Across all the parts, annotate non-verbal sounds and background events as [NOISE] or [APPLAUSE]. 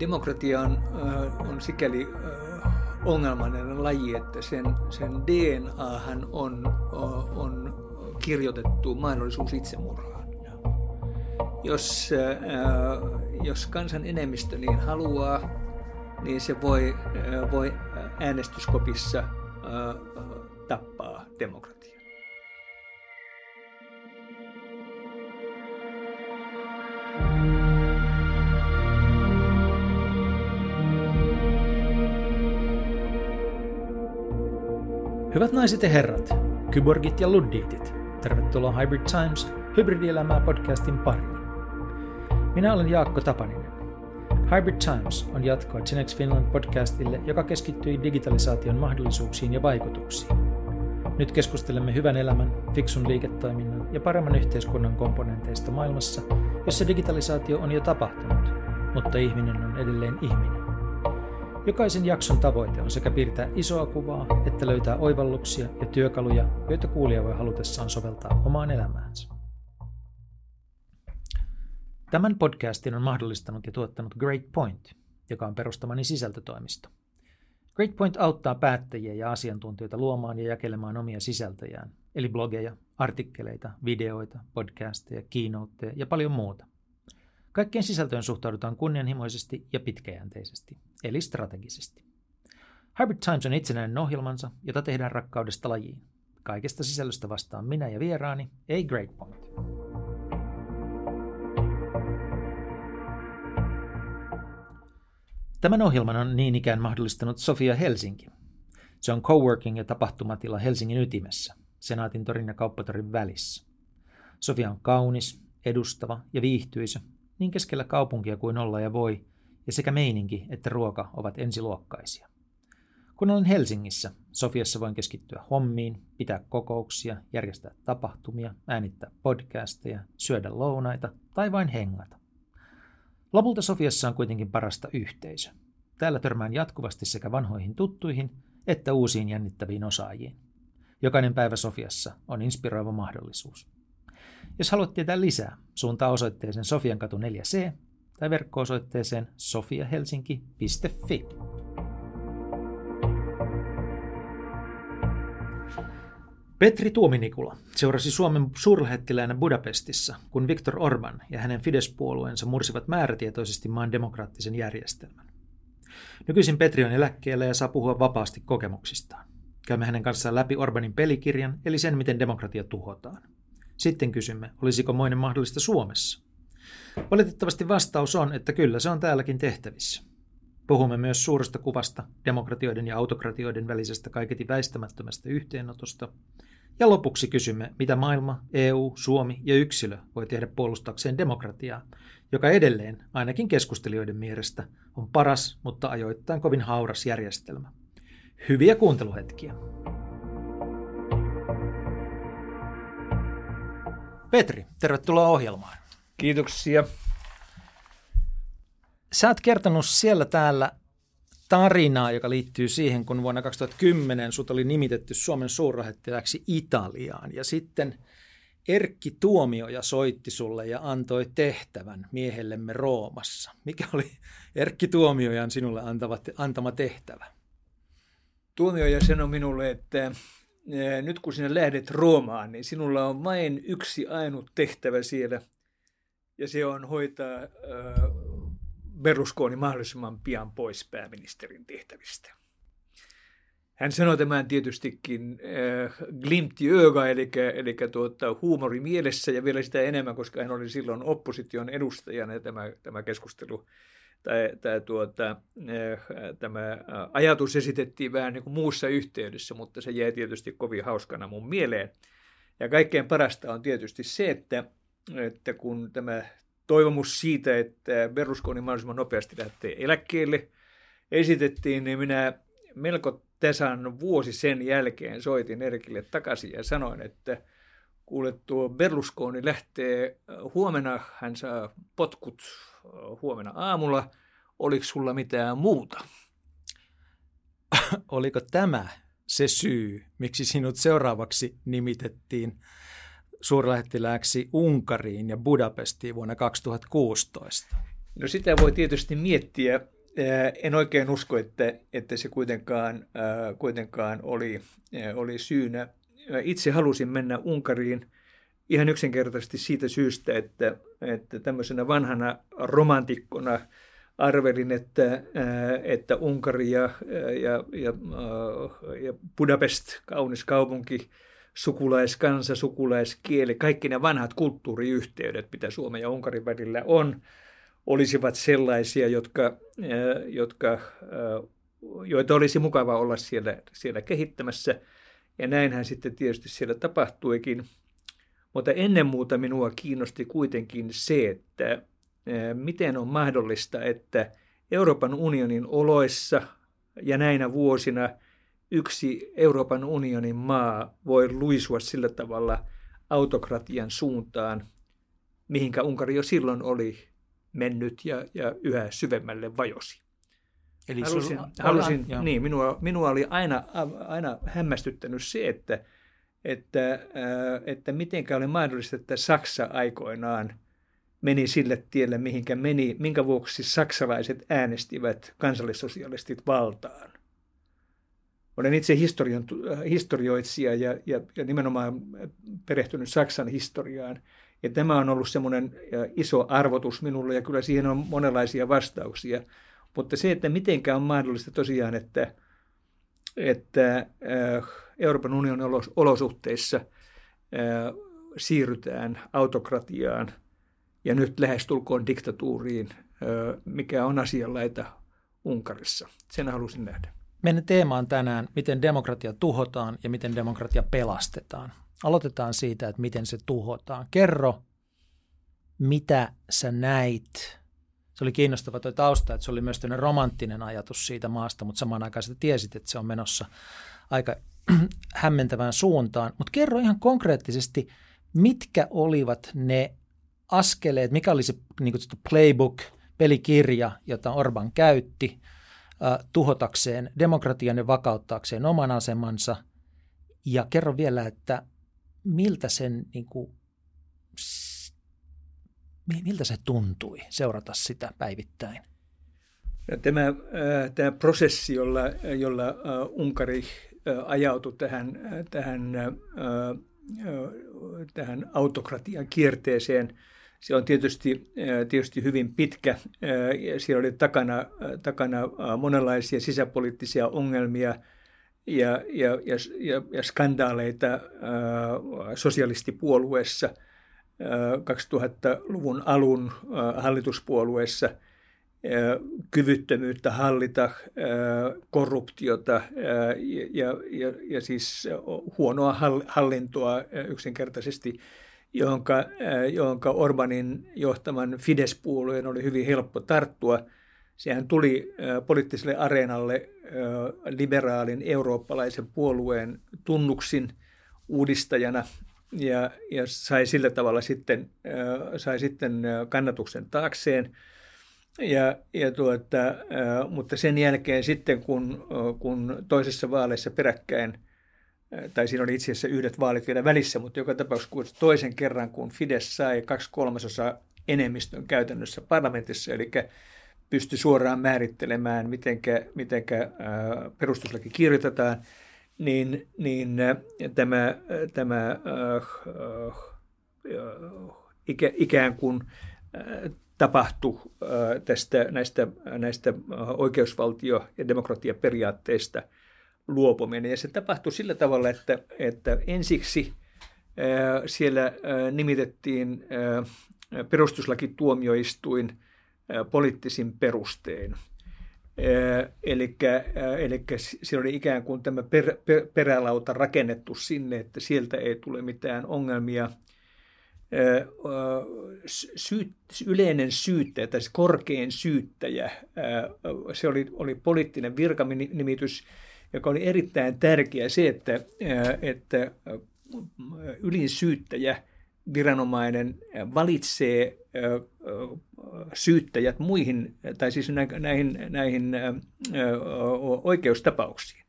demokratia on, on sikäli ongelmallinen laji, että sen, sen DNAhan on, on kirjoitettu mahdollisuus itsemurhaan. Jos, jos kansan enemmistö niin haluaa, niin se voi, voi äänestyskopissa tappaa demokratiaa. Hyvät naiset ja herrat, kyborgit ja luddiitit, tervetuloa Hybrid Times hybridielämää podcastin pariin. Minä olen Jaakko Tapaninen. Hybrid Times on jatkoa Genex Finland podcastille, joka keskittyy digitalisaation mahdollisuuksiin ja vaikutuksiin. Nyt keskustelemme hyvän elämän, fiksun liiketoiminnan ja paremman yhteiskunnan komponenteista maailmassa, jossa digitalisaatio on jo tapahtunut, mutta ihminen on edelleen ihminen. Jokaisen jakson tavoite on sekä piirtää isoa kuvaa, että löytää oivalluksia ja työkaluja, joita kuulija voi halutessaan soveltaa omaan elämäänsä. Tämän podcastin on mahdollistanut ja tuottanut Great Point, joka on perustamani sisältötoimisto. Great Point auttaa päättäjiä ja asiantuntijoita luomaan ja jakelemaan omia sisältöjään, eli blogeja, artikkeleita, videoita, podcasteja, keynoteja ja paljon muuta. Kaikkeen sisältöön suhtaudutaan kunnianhimoisesti ja pitkäjänteisesti, eli strategisesti. Hybrid Times on itsenäinen ohjelmansa, jota tehdään rakkaudesta lajiin. Kaikesta sisällöstä vastaan minä ja vieraani, ei Great Point. Tämän ohjelman on niin ikään mahdollistanut Sofia Helsinki. Se on coworking ja tapahtumatila Helsingin ytimessä, Senaatin torin ja Kauppatorin välissä. Sofia on kaunis, edustava ja viihtyisä niin keskellä kaupunkia kuin olla ja voi, ja sekä meininki että ruoka ovat ensiluokkaisia. Kun olen Helsingissä, Sofiassa voin keskittyä hommiin, pitää kokouksia, järjestää tapahtumia, äänittää podcasteja, syödä lounaita tai vain hengata. Lopulta Sofiassa on kuitenkin parasta yhteisö. Täällä törmään jatkuvasti sekä vanhoihin tuttuihin että uusiin jännittäviin osaajiin. Jokainen päivä Sofiassa on inspiroiva mahdollisuus. Jos haluat tietää lisää, suuntaa osoitteeseen Sofiankatu 4C tai verkko-osoitteeseen sofiahelsinki.fi. Petri Tuominikula seurasi Suomen suurlähettiläänä Budapestissa, kun Viktor Orban ja hänen Fidesz-puolueensa mursivat määrätietoisesti maan demokraattisen järjestelmän. Nykyisin Petri on eläkkeellä ja saa puhua vapaasti kokemuksistaan. Käymme hänen kanssaan läpi Orbanin pelikirjan, eli sen, miten demokratia tuhotaan. Sitten kysymme, olisiko moinen mahdollista Suomessa? Valitettavasti vastaus on, että kyllä se on täälläkin tehtävissä. Puhumme myös suuresta kuvasta, demokratioiden ja autokratioiden välisestä kaiketi väistämättömästä yhteenotosta. Ja lopuksi kysymme, mitä maailma, EU, Suomi ja yksilö voi tehdä puolustakseen demokratiaa, joka edelleen, ainakin keskustelijoiden mielestä, on paras, mutta ajoittain kovin hauras järjestelmä. Hyviä kuunteluhetkiä! Petri, tervetuloa ohjelmaan. Kiitoksia. Sä oot kertonut siellä täällä tarinaa, joka liittyy siihen, kun vuonna 2010 sut oli nimitetty Suomen suurlähettiläksi Italiaan. Ja sitten Erkki Tuomioja soitti sulle ja antoi tehtävän miehellemme Roomassa. Mikä oli Erkki Tuomiojan sinulle antava, antama tehtävä? Tuomioja sanoi minulle, että nyt kun sinä lähdet Roomaan, niin sinulla on vain yksi ainut tehtävä siellä, ja se on hoitaa äh, Berlusconi mahdollisimman pian pois pääministerin tehtävistä. Hän sanoi tämän tietystikin äh, glimti öga, eli, eli tuota, huumori mielessä ja vielä sitä enemmän, koska hän oli silloin opposition edustajana ja tämä, tämä keskustelu tämä, tämä, tuota, eh, tämä ajatus esitettiin vähän niin kuin muussa yhteydessä, mutta se jäi tietysti kovin hauskana mun mieleen. Ja kaikkein parasta on tietysti se, että, että kun tämä toivomus siitä, että Berlusconi mahdollisimman nopeasti lähtee eläkkeelle, esitettiin, niin minä melko tasan vuosi sen jälkeen soitin Erkille takaisin ja sanoin, että kuule tuo Berlusconi lähtee huomenna, hän saa potkut huomenna aamulla. Oliko sulla mitään muuta? [LAUGHS] Oliko tämä se syy, miksi sinut seuraavaksi nimitettiin suurlähettilääksi Unkariin ja Budapestiin vuonna 2016? No sitä voi tietysti miettiä. En oikein usko, että, että se kuitenkaan, kuitenkaan oli, oli syynä. Itse halusin mennä Unkariin ihan yksinkertaisesti siitä syystä, että, että tämmöisenä vanhana romantikkona arvelin, että, että Unkari ja, ja, ja, ja Budapest, kaunis kaupunki, sukulaiskansa, sukulaiskieli, kaikki ne vanhat kulttuuriyhteydet, mitä Suomen ja Unkarin välillä on, olisivat sellaisia, jotka, jotka, joita olisi mukava olla siellä, siellä kehittämässä. Ja näinhän sitten tietysti siellä tapahtuikin. Mutta ennen muuta minua kiinnosti kuitenkin se, että miten on mahdollista, että Euroopan unionin oloissa ja näinä vuosina yksi Euroopan unionin maa voi luisua sillä tavalla autokratian suuntaan, mihinkä Unkari jo silloin oli mennyt ja, ja yhä syvemmälle vajosi. Eli halusin, halusin, niin, minua, minua oli aina, aina hämmästyttänyt se, että, että, että mitenkä oli mahdollista, että Saksa aikoinaan meni sille tielle, mihinkä meni, minkä vuoksi saksalaiset äänestivät kansallissosialistit valtaan. Olen itse historian, historioitsija ja, ja, ja nimenomaan perehtynyt Saksan historiaan. Ja tämä on ollut semmoinen iso arvotus minulle ja kyllä siihen on monenlaisia vastauksia. Mutta se, että mitenkä on mahdollista tosiaan, että, että Euroopan unionin olosuhteissa siirrytään autokratiaan ja nyt lähestulkoon diktatuuriin, mikä on asianlaita Unkarissa. Sen halusin nähdä. Meidän teema on tänään, miten demokratia tuhotaan ja miten demokratia pelastetaan. Aloitetaan siitä, että miten se tuhotaan. Kerro, mitä sä näit. Se oli kiinnostava tuo tausta, että se oli myös romanttinen ajatus siitä maasta, mutta samaan aikaan sä tiesit, että se on menossa aika [CLEARS THROAT] hämmentävään suuntaan. Mutta kerro ihan konkreettisesti, mitkä olivat ne askeleet, mikä oli se niin playbook, pelikirja, jota Orban käytti – tuhotakseen demokratian ja vakauttaakseen oman asemansa. Ja kerro vielä, että miltä sen niin kuin, miltä se tuntui seurata sitä päivittäin? Tämä, tämä prosessi, jolla, jolla Unkari ajautui tähän, tähän, tähän autokratian kierteeseen – se on tietysti, tietysti hyvin pitkä. Siellä oli takana, takana monenlaisia sisäpoliittisia ongelmia ja, ja, ja, ja, ja skandaaleita sosialistipuolueessa 2000-luvun alun hallituspuolueessa kyvyttömyyttä hallita korruptiota ja, ja, ja siis huonoa hallintoa yksinkertaisesti – jonka, jonka Orbanin johtaman Fidesz-puolueen oli hyvin helppo tarttua. Sehän tuli poliittiselle areenalle liberaalin eurooppalaisen puolueen tunnuksin uudistajana ja, ja sai sillä tavalla sitten, sai sitten kannatuksen taakseen. Ja, ja tuota, mutta sen jälkeen sitten, kun, kun toisessa vaaleissa peräkkäin – tai siinä oli itse asiassa yhdet vaalit vielä välissä, mutta joka tapauksessa toisen kerran, kun Fidesz sai kaksi kolmasosa enemmistön käytännössä parlamentissa, eli pystyi suoraan määrittelemään, mitenkä, mitenkä perustuslaki kirjoitetaan, niin, niin tämä, tämä ikä, ikään kuin tapahtui tästä, näistä, näistä oikeusvaltio- ja demokratiaperiaatteista – luopuminen. Ja se tapahtui sillä tavalla, että, että ensiksi ää, siellä nimitettiin perustuslakituomioistuin poliittisin perustein. Eli, siellä oli ikään kuin tämä per, per, perälauta rakennettu sinne, että sieltä ei tule mitään ongelmia. Yleinen syyttäjä, tai siis korkein syyttäjä, se oli, oli poliittinen virkanimitys, joka oli erittäin tärkeä se, että, että ylin syyttäjä viranomainen valitsee syyttäjät muihin, tai siis näihin, näihin oikeustapauksiin.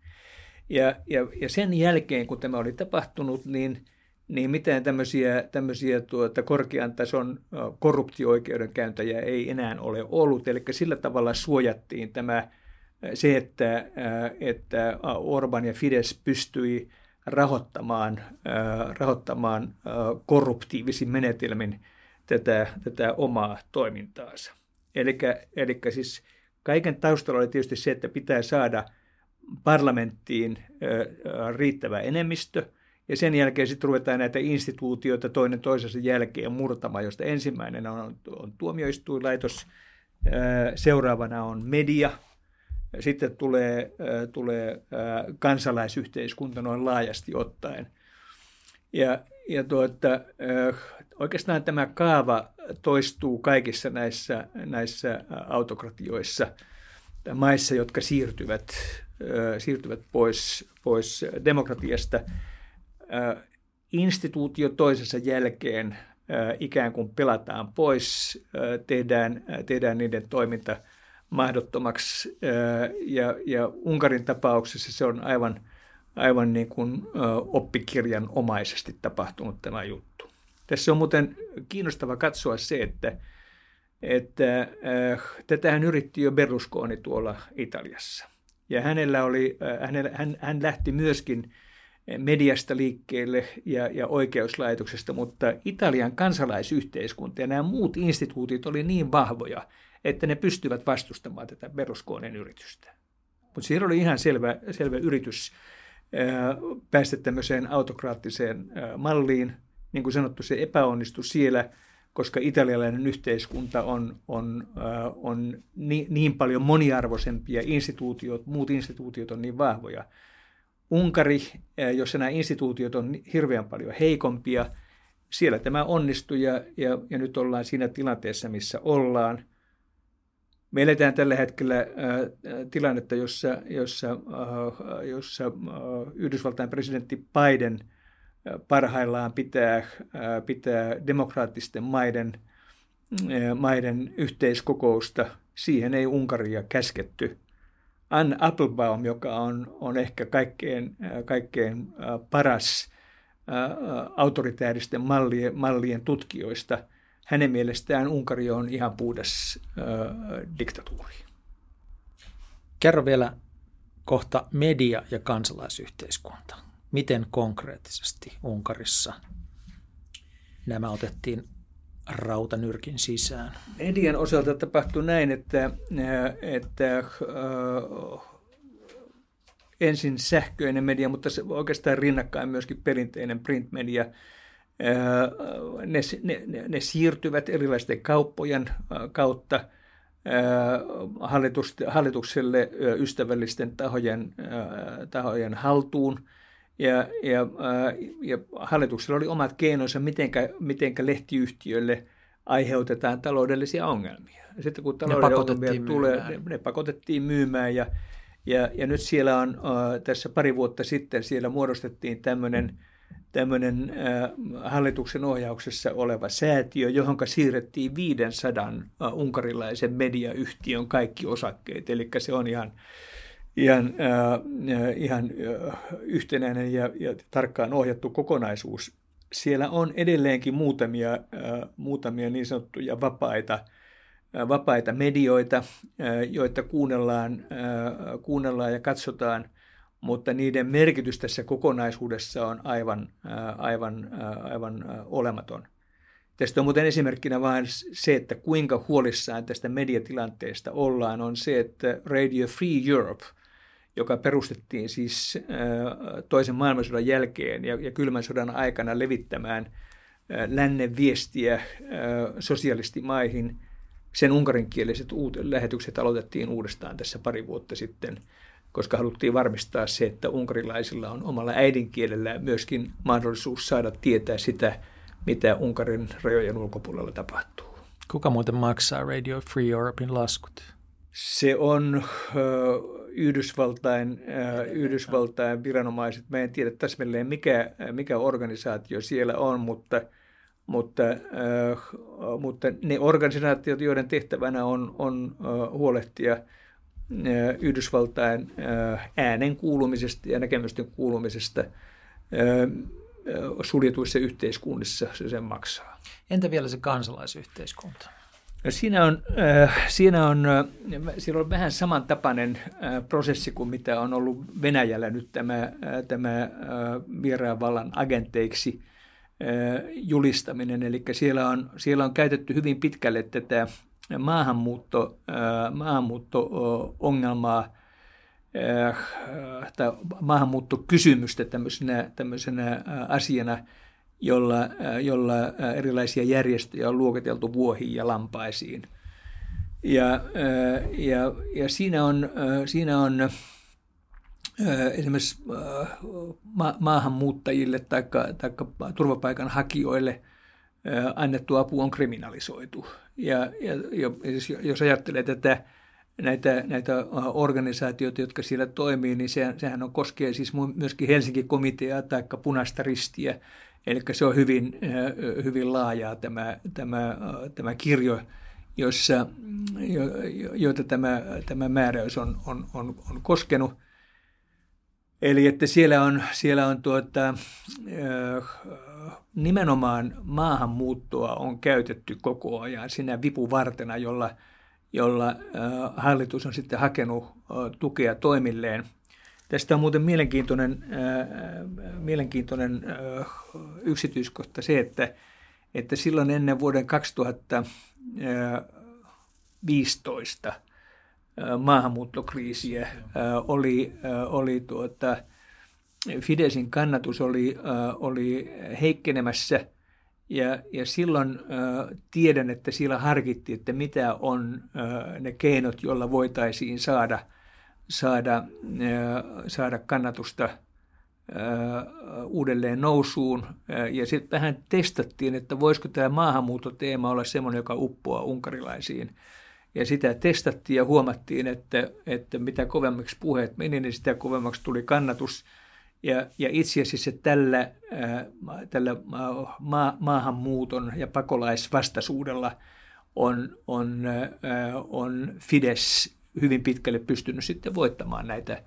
Ja, ja, ja sen jälkeen, kun tämä oli tapahtunut, niin, niin mitään tämmöisiä, tämmöisiä tuota, korkean tason korruptio-oikeudenkäyntäjä ei enää ole ollut. Eli sillä tavalla suojattiin tämä, se, että, että Orban ja Fides pystyi rahoittamaan, rahoittamaan korruptiivisin menetelmin tätä, tätä omaa toimintaansa. Eli siis kaiken taustalla oli tietysti se, että pitää saada parlamenttiin riittävä enemmistö, ja sen jälkeen sitten ruvetaan näitä instituutioita toinen toisensa jälkeen murtamaan, josta ensimmäinen on, on tuomioistuinlaitos, seuraavana on media, sitten tulee, tulee kansalaisyhteiskunta noin laajasti ottaen. Ja, ja tuota, oikeastaan tämä kaava toistuu kaikissa näissä, näissä autokratioissa, maissa, jotka siirtyvät, siirtyvät pois, pois demokratiasta. Instituutio toisensa jälkeen ikään kuin pelataan pois, tehdään, tehdään niiden toiminta mahdottomaksi. Ja, ja Unkarin tapauksessa se on aivan, aivan niin kuin oppikirjan omaisesti tapahtunut tämä juttu. Tässä on muuten kiinnostava katsoa se, että, että äh, tätähän yritti jo Berlusconi tuolla Italiassa. Ja hänellä oli, äh, hänellä, hän, hän lähti myöskin mediasta liikkeelle ja, ja oikeuslaitoksesta, mutta Italian kansalaisyhteiskunta ja nämä muut instituutit oli niin vahvoja, että ne pystyvät vastustamaan tätä Berlusconin yritystä. Mutta siinä oli ihan selvä, selvä yritys päästä tämmöiseen autokraattiseen malliin, niin kuin sanottu, se epäonnistui siellä, koska italialainen yhteiskunta on, on, on niin, niin paljon moniarvoisempia, instituutiot, muut instituutiot on niin vahvoja. Unkari, äh, jossa nämä instituutiot on hirveän paljon heikompia, siellä tämä onnistui ja, ja, ja nyt ollaan siinä tilanteessa, missä ollaan. Me eletään tällä hetkellä äh, tilannetta, jossa, jossa, äh, jossa äh, Yhdysvaltain presidentti Biden – parhaillaan pitää, pitää demokraattisten maiden, maiden yhteiskokousta. Siihen ei Unkaria käsketty. Ann Applebaum, joka on, on ehkä kaikkein, kaikkein paras autoritääristen mallien, mallien tutkijoista, hänen mielestään Unkari on ihan puhdas äh, diktatuuri. Kerro vielä kohta media ja kansalaisyhteiskunta miten konkreettisesti Unkarissa nämä otettiin rautanyrkin sisään? Median osalta tapahtui näin, että, että äh, ensin sähköinen media, mutta se oikeastaan rinnakkain myöskin perinteinen printmedia, äh, ne, ne, ne siirtyvät erilaisten kauppojen äh, kautta äh, hallitukselle ystävällisten tahojen, tahojen haltuun – ja, ja, äh, ja hallituksella oli omat keinonsa, mitenkä, mitenkä lehtiyhtiöille aiheutetaan taloudellisia ongelmia. Sitten kun taloudellisia ongelmia tulee, ne, ne pakotettiin myymään ja, ja, ja nyt siellä on äh, tässä pari vuotta sitten siellä muodostettiin tämmöinen tämmöinen äh, hallituksen ohjauksessa oleva säätiö, johon siirrettiin 500 äh, unkarilaisen mediayhtiön kaikki osakkeet. Eli se on ihan ihan, äh, ihan äh, yhtenäinen ja, ja tarkkaan ohjattu kokonaisuus. Siellä on edelleenkin muutamia, äh, muutamia niin sanottuja vapaita, äh, vapaita medioita, äh, joita kuunnellaan, äh, kuunnellaan ja katsotaan, mutta niiden merkitys tässä kokonaisuudessa on aivan, äh, aivan, äh, aivan äh, olematon. Tästä on muuten esimerkkinä vain se, että kuinka huolissaan tästä mediatilanteesta ollaan, on se, että Radio Free Europe – joka perustettiin siis toisen maailmansodan jälkeen ja, kylmän sodan aikana levittämään lännen viestiä sosialistimaihin. Sen unkarinkieliset uut lähetykset aloitettiin uudestaan tässä pari vuotta sitten, koska haluttiin varmistaa se, että unkarilaisilla on omalla äidinkielellä myöskin mahdollisuus saada tietää sitä, mitä Unkarin rajojen ulkopuolella tapahtuu. Kuka muuten maksaa Radio Free Europein laskut? Se on Yhdysvaltain, Yhdysvaltain viranomaiset. Mä en tiedä täsmälleen, mikä, mikä organisaatio siellä on, mutta, mutta, mutta ne organisaatiot, joiden tehtävänä on, on huolehtia Yhdysvaltain äänen kuulumisesta ja näkemysten kuulumisesta, suljetuissa yhteiskunnissa se sen maksaa. Entä vielä se kansalaisyhteiskunta? Siinä on, äh, siinä on, äh, siinä on vähän samantapainen äh, prosessi kuin mitä on ollut Venäjällä nyt tämä, äh, tämä äh, vieraan vallan agenteiksi äh, julistaminen. Eli siellä on, siellä on käytetty hyvin pitkälle tätä maahanmuutto, äh, maahanmuutto-ongelmaa äh, tai maahanmuuttokysymystä tämmöisenä, tämmöisenä äh, asiana – jolla, äh, jolla äh, erilaisia järjestöjä on luokiteltu vuohiin ja lampaisiin. Ja, äh, ja, ja siinä on, siinä on esimerkiksi ma- maahanmuuttajille tai turvapaikanhakijoille annettu apu on kriminalisoitu. Ja, ja jos ajattelee tätä, näitä, näitä organisaatioita, jotka siellä toimii, niin se, sehän on, koskee siis myöskin Helsingin komiteaa tai punaista ristiä, Eli se on hyvin, äh, hyvin laajaa tämä, tämä, äh, tämä kirjo, jossa, jo, joita tämä, tämä määräys on, on, on, on koskenut. Eli että siellä on, siellä on tuota, äh, nimenomaan maahanmuuttoa on käytetty koko ajan sinä vipuvartena, jolla, jolla hallitus on sitten hakenut tukea toimilleen – Tästä on muuten mielenkiintoinen, äh, mielenkiintoinen äh, yksityiskohta se, että, että silloin ennen vuoden 2015 äh, maahanmuuttokriisiä äh, oli, äh, oli tuota, Fidesin kannatus oli, äh, oli heikkenemässä. Ja, ja silloin äh, tiedän, että siellä harkittiin, että mitä on äh, ne keinot, joilla voitaisiin saada – saada, saada kannatusta uudelleen nousuun. Ja sitten vähän testattiin, että voisiko tämä maahanmuuttoteema olla semmoinen, joka uppoaa unkarilaisiin. Ja sitä testattiin ja huomattiin, että, että mitä kovemmaksi puheet meni, niin sitä kovemmaksi tuli kannatus. Ja, ja itse asiassa tällä, tällä ma, maahanmuuton ja pakolaisvastaisuudella on, on, on Fides hyvin pitkälle pystynyt sitten voittamaan näitä,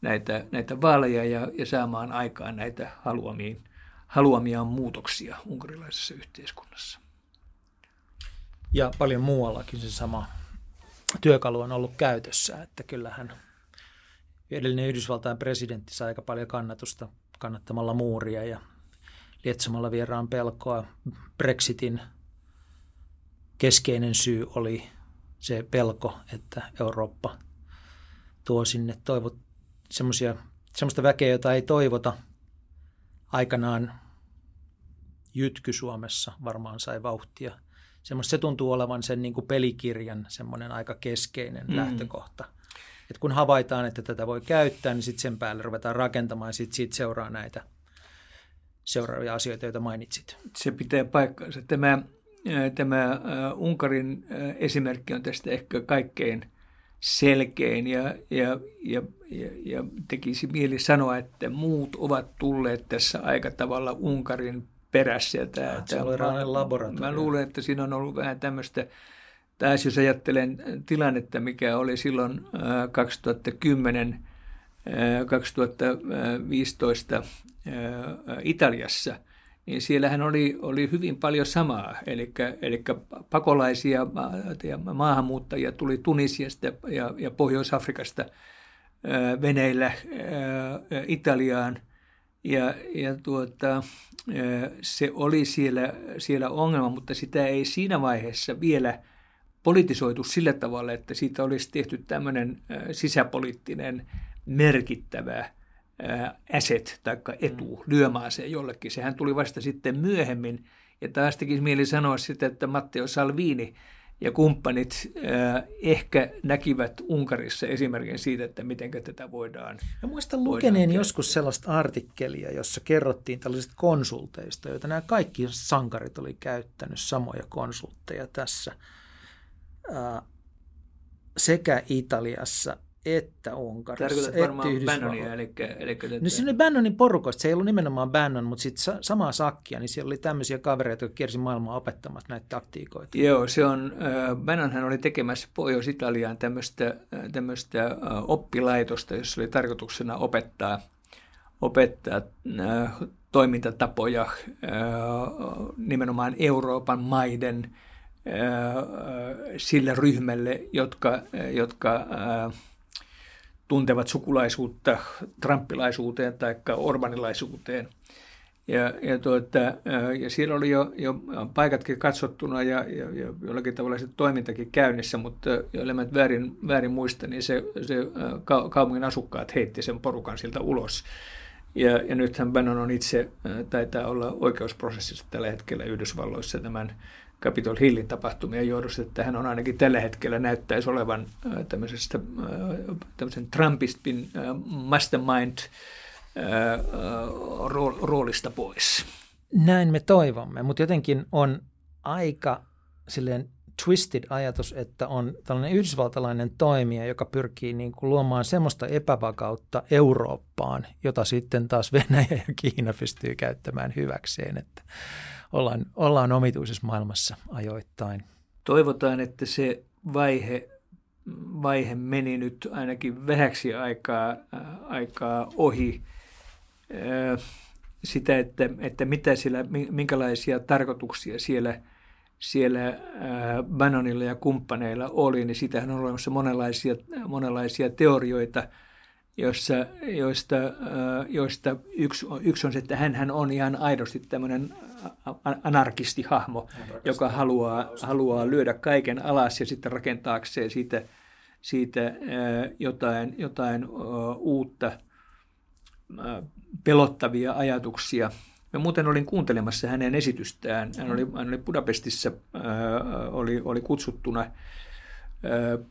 näitä, näitä vaaleja ja, ja saamaan aikaan näitä haluamiin, haluamiaan muutoksia unkarilaisessa yhteiskunnassa. Ja paljon muuallakin se sama työkalu on ollut käytössä, että kyllähän edellinen Yhdysvaltain presidentti sai aika paljon kannatusta kannattamalla muuria ja lietsomalla vieraan pelkoa. Brexitin keskeinen syy oli se pelko, että Eurooppa tuo sinne toivot, semmosia, semmoista väkeä, jota ei toivota. Aikanaan Jytky Suomessa varmaan sai vauhtia. Semmoista, se tuntuu olevan sen niin kuin pelikirjan semmoinen aika keskeinen mm. lähtökohta. Et kun havaitaan, että tätä voi käyttää, niin sitten sen päälle ruvetaan rakentamaan ja sitten siitä seuraa näitä seuraavia asioita, joita mainitsit. Se pitää paikkaansa. Tämä Tämä Unkarin esimerkki on tästä ehkä kaikkein selkein ja, ja, ja, ja, ja tekisi mieli sanoa, että muut ovat tulleet tässä aika tavalla Unkarin perässä. Tämä, se oli laboratorio. Mä luulen, että siinä on ollut vähän tämmöistä, taas jos ajattelen tilannetta, mikä oli silloin 2010 2015 Italiassa – niin siellähän oli, oli hyvin paljon samaa. Eli, eli pakolaisia ja maahanmuuttajia tuli Tunisiasta ja, ja Pohjois-Afrikasta veneillä Italiaan. Ja, ja tuota, se oli siellä, siellä ongelma, mutta sitä ei siinä vaiheessa vielä politisoitu sillä tavalla, että siitä olisi tehty tämmöinen sisäpoliittinen merkittävä asset tai etu mm. lyömäaseen jollekin. Sehän tuli vasta sitten myöhemmin. Ja taas tekisi mieli sanoa sitä, että Matteo Salvini ja kumppanit äh, ehkä näkivät Unkarissa esimerkin siitä, että miten tätä voidaan. Ja muistan lukeneen joskus sellaista artikkelia, jossa kerrottiin tällaisista konsulteista, joita nämä kaikki sankarit oli käyttänyt samoja konsultteja tässä äh, sekä Italiassa että Unkarissa. Tarkoitat varmaan Bannonia, eli... eli no se oli Bannonin porukoista, se ei ollut nimenomaan Bannon, mutta sitten samaa sakkia, niin siellä oli tämmöisiä kavereita, jotka kiersi maailmaa opettamassa näitä taktiikoita. Joo, se on, äh, Bannonhan oli tekemässä Pohjois-Italiaan tämmöistä, tämmöistä äh, oppilaitosta, jossa oli tarkoituksena opettaa, opettaa toimintatapoja nimenomaan Euroopan maiden sille ryhmälle, jotka, jotka tuntevat sukulaisuutta trampilaisuuteen tai orbanilaisuuteen. Ja, ja, tuota, ja siellä oli jo, jo paikatkin katsottuna ja, ja, ja jollakin tavalla se toimintakin käynnissä, mutta joille mä väärin, väärin muista, niin se, se kaupungin asukkaat heitti sen porukan siltä ulos. Ja, ja nythän Bannon on itse, taitaa olla oikeusprosessissa tällä hetkellä Yhdysvalloissa tämän Capitol Hillin tapahtumien johdosta, että hän on ainakin tällä hetkellä näyttäisi olevan tämmöisestä tämmöisen Trumpistin mastermind roolista pois. Näin me toivomme, mutta jotenkin on aika silleen twisted ajatus, että on tällainen yhdysvaltalainen toimija, joka pyrkii niin kuin luomaan semmoista epävakautta Eurooppaan, jota sitten taas Venäjä ja Kiina pystyy käyttämään hyväkseen, että ollaan, ollaan omituisessa maailmassa ajoittain. Toivotaan, että se vaihe, vaihe meni nyt ainakin vähäksi aikaa, aikaa ohi sitä, että, että mitä siellä, minkälaisia tarkoituksia siellä, siellä Bannonilla ja kumppaneilla oli, niin sitähän on olemassa monenlaisia, monenlaisia teorioita, joissa, joista, joista yksi, yksi on se, että hän on ihan aidosti tämmöinen anarkistihahmo, joka haluaa, haluaa lyödä kaiken alas ja sitten rakentaakseen siitä, siitä jotain, jotain uutta – pelottavia ajatuksia. Mä muuten olin kuuntelemassa hänen esitystään. Hän oli, hän oli Budapestissa, oli, oli kutsuttuna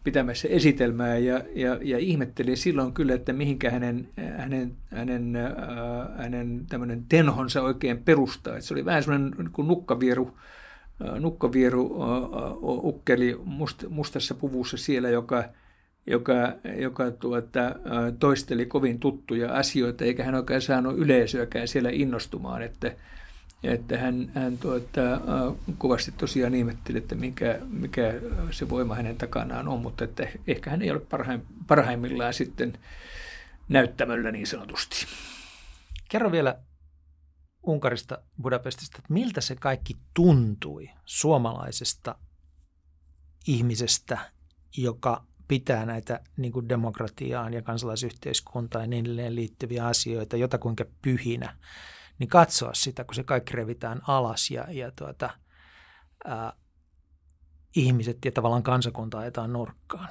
pitämässä esitelmää ja, ja, ja ihmetteli silloin kyllä, että mihinkä hänen, hänen, hänen, hänen tämmöinen tenhonsa oikein perustaa. Että se oli vähän semmoinen niin nukkavieru, nukkavieru ukkeli must, mustassa puvussa siellä, joka – joka, joka tuota, toisteli kovin tuttuja asioita, eikä hän oikein saanut yleisöäkään siellä innostumaan, että, että hän, hän tuota, kovasti tosiaan ihmetteli, että mikä, mikä se voima hänen takanaan on, mutta että ehkä hän ei ole parhaim, parhaimmillaan sitten näyttämöllä niin sanotusti. Kerro vielä Unkarista, Budapestista, että miltä se kaikki tuntui suomalaisesta ihmisestä, joka pitää näitä niin kuin demokratiaan ja kansalaisyhteiskuntaan ja niin liittyviä asioita jotakuinka pyhinä, niin katsoa sitä, kun se kaikki revitään alas ja, ja tuota, ää, ihmiset ja tavallaan kansakunta ajetaan nurkkaan.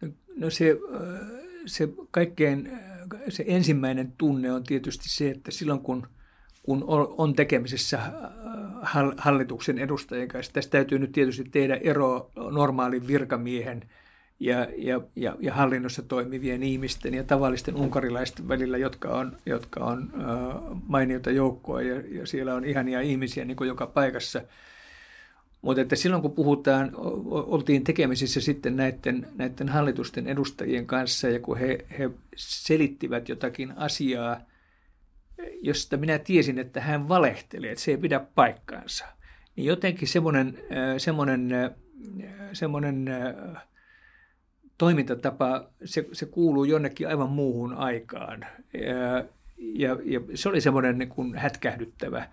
No, no se, se kaikkein se ensimmäinen tunne on tietysti se, että silloin kun, kun on tekemisissä hallituksen edustajien kanssa, tästä täytyy nyt tietysti tehdä ero normaalin virkamiehen – ja, ja, ja, ja hallinnossa toimivien ihmisten ja tavallisten unkarilaisten välillä, jotka on, jotka on äh, mainiota joukkoa ja, ja siellä on ihania ihmisiä niin kuin joka paikassa. Mutta että silloin kun puhutaan, oltiin tekemisissä sitten näiden, näiden hallitusten edustajien kanssa ja kun he, he selittivät jotakin asiaa, josta minä tiesin, että hän valehteli, että se ei pidä paikkaansa, niin jotenkin semmoinen, semmoinen, semmoinen toimintatapa, se, se kuuluu jonnekin aivan muuhun aikaan. Ja, ja, ja se oli semmoinen niin kuin hätkähdyttävä,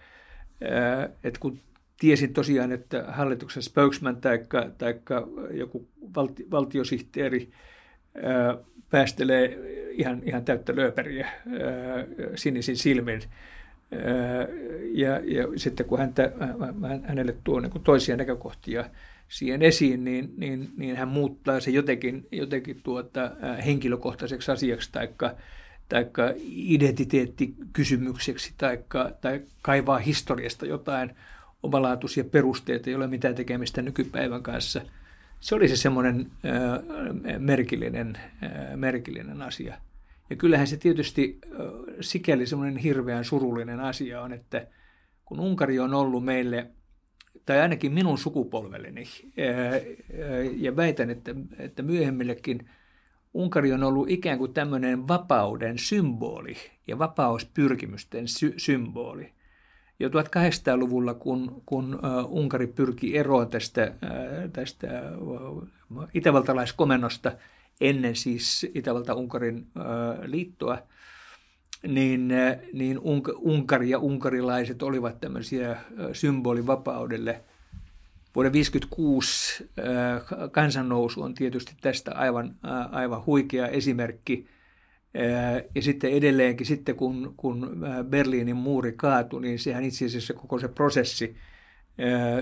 että kun tiesin tosiaan, että hallituksen spokesman tai, joku valti, valtiosihteeri päästelee ihan, ihan täyttä lööperiä sinisin silmin. Ja, ja sitten kun häntä, hänelle tuo niin toisia näkökohtia siihen esiin, niin, niin, niin hän muuttaa se jotenkin, jotenkin tuota, henkilökohtaiseksi asiaksi taikka, taikka identiteettikysymykseksi taikka, tai kaivaa historiasta jotain omalaatuisia perusteita, joilla mitään tekemistä nykypäivän kanssa. Se oli se semmoinen äh, merkillinen, äh, merkillinen asia. Ja kyllähän se tietysti äh, sikäli semmoinen hirveän surullinen asia on, että kun Unkari on ollut meille tai ainakin minun sukupolvelleni, ja väitän, että, että myöhemmillekin Unkari on ollut ikään kuin tämmöinen vapauden symboli ja vapauspyrkimysten sy- symboli. Jo 1800-luvulla, kun, kun Unkari pyrki eroon tästä, tästä itävaltalaiskomennosta ennen siis Itävalta-Unkarin liittoa, niin, niin Unkari ja unkarilaiset olivat tämmöisiä symbolivapaudelle. Vuoden 1956 kansannousu on tietysti tästä aivan, aivan huikea esimerkki. Ja sitten edelleenkin, sitten kun, kun Berliinin muuri kaatui, niin sehän itse asiassa koko se prosessi,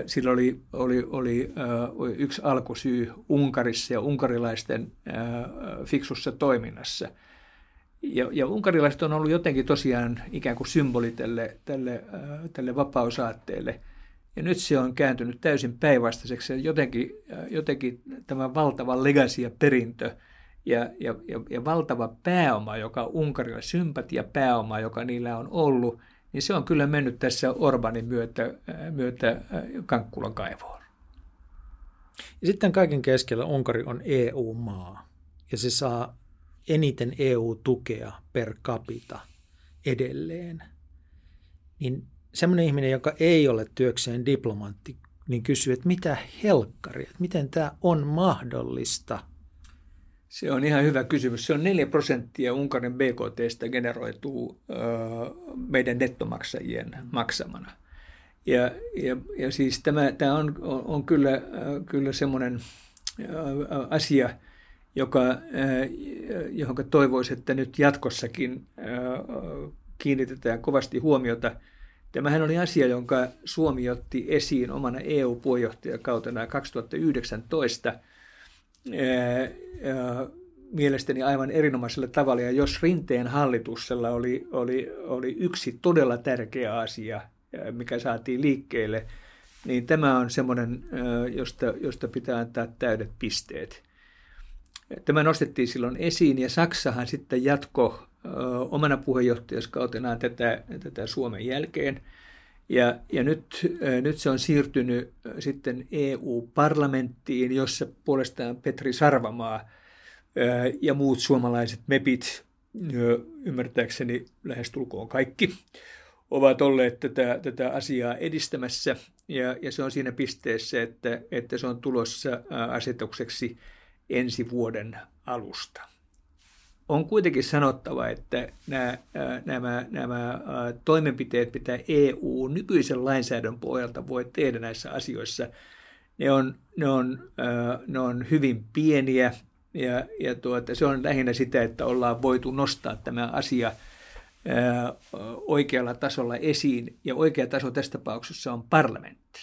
sillä oli, oli, oli yksi alkusyy Unkarissa ja unkarilaisten fiksussa toiminnassa – ja, ja unkarilaiset on ollut jotenkin tosiaan ikään kuin symboli tälle, tälle, äh, tälle vapausaatteelle. Ja nyt se on kääntynyt täysin päinvastaiseksi. Jotenkin, äh, jotenkin tämä valtava legacy ja perintö ja, ja, ja, ja valtava pääoma, joka Unkarilla, sympatia pääoma, joka niillä on ollut, niin se on kyllä mennyt tässä Orbanin myötä, äh, myötä Kankkulan kaivoon. Ja sitten kaiken keskellä Unkari on EU-maa ja se saa eniten EU-tukea per capita edelleen, niin semmoinen ihminen, joka ei ole työkseen diplomaatti, niin kysyy, että mitä helkkari, että miten tämä on mahdollista? Se on ihan hyvä kysymys. Se on 4 prosenttia Unkarin BKTstä generoituu ö, meidän nettomaksajien maksamana. Ja, ja, ja siis tämä, tämä on, on, on kyllä, kyllä semmoinen asia, joka, äh, johon toivoisi, että nyt jatkossakin äh, kiinnitetään kovasti huomiota. Tämähän oli asia, jonka Suomi otti esiin omana EU-puheenjohtajakautena 2019 äh, mielestäni aivan erinomaisella tavalla. Ja jos Rinteen hallituksella oli, oli, oli yksi todella tärkeä asia, mikä saatiin liikkeelle, niin tämä on semmoinen, josta, josta pitää antaa täydet pisteet. Tämä nostettiin silloin esiin ja Saksahan sitten jatko omana puheenjohtajaskautenaan tätä, tätä Suomen jälkeen. Ja, ja nyt, nyt se on siirtynyt sitten EU-parlamenttiin, jossa puolestaan Petri Sarvamaa ja muut suomalaiset mepit, ymmärtääkseni lähestulkoon kaikki, ovat olleet tätä, tätä asiaa edistämässä. Ja, ja se on siinä pisteessä, että, että se on tulossa asetukseksi ensi vuoden alusta. On kuitenkin sanottava, että nämä, nämä, nämä toimenpiteet, mitä EU nykyisen lainsäädännön pohjalta voi tehdä näissä asioissa, ne on, ne on, ne on hyvin pieniä ja, ja tuota, se on lähinnä sitä, että ollaan voitu nostaa tämä asia oikealla tasolla esiin. Ja oikea taso tässä tapauksessa on parlamentti.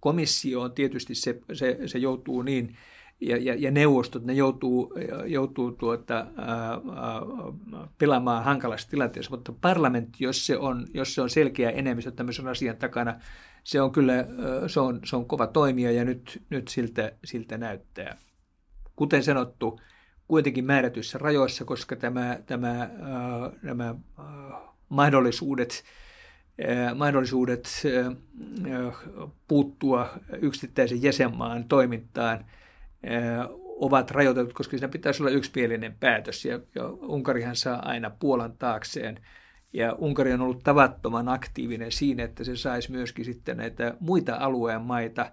Komissio on tietysti se, se, se joutuu niin ja, ja, ja neuvostot, ne joutuu, joutuu tuota, ää, pelaamaan hankalassa tilanteessa, mutta parlamentti, jos se on, jos se on selkeä enemmistö tämmöisen asian takana, se on kyllä se on, se on kova toimija ja nyt, nyt siltä, siltä näyttää. Kuten sanottu, kuitenkin määrätyissä rajoissa, koska tämä, tämä, ää, nämä ää, mahdollisuudet, mahdollisuudet puuttua yksittäisen jäsenmaan toimintaan – ovat rajoitetut, koska siinä pitäisi olla yksipielinen päätös. Ja, ja Unkarihan saa aina Puolan taakseen. Ja Unkari on ollut tavattoman aktiivinen siinä, että se saisi myöskin sitten näitä muita alueen maita,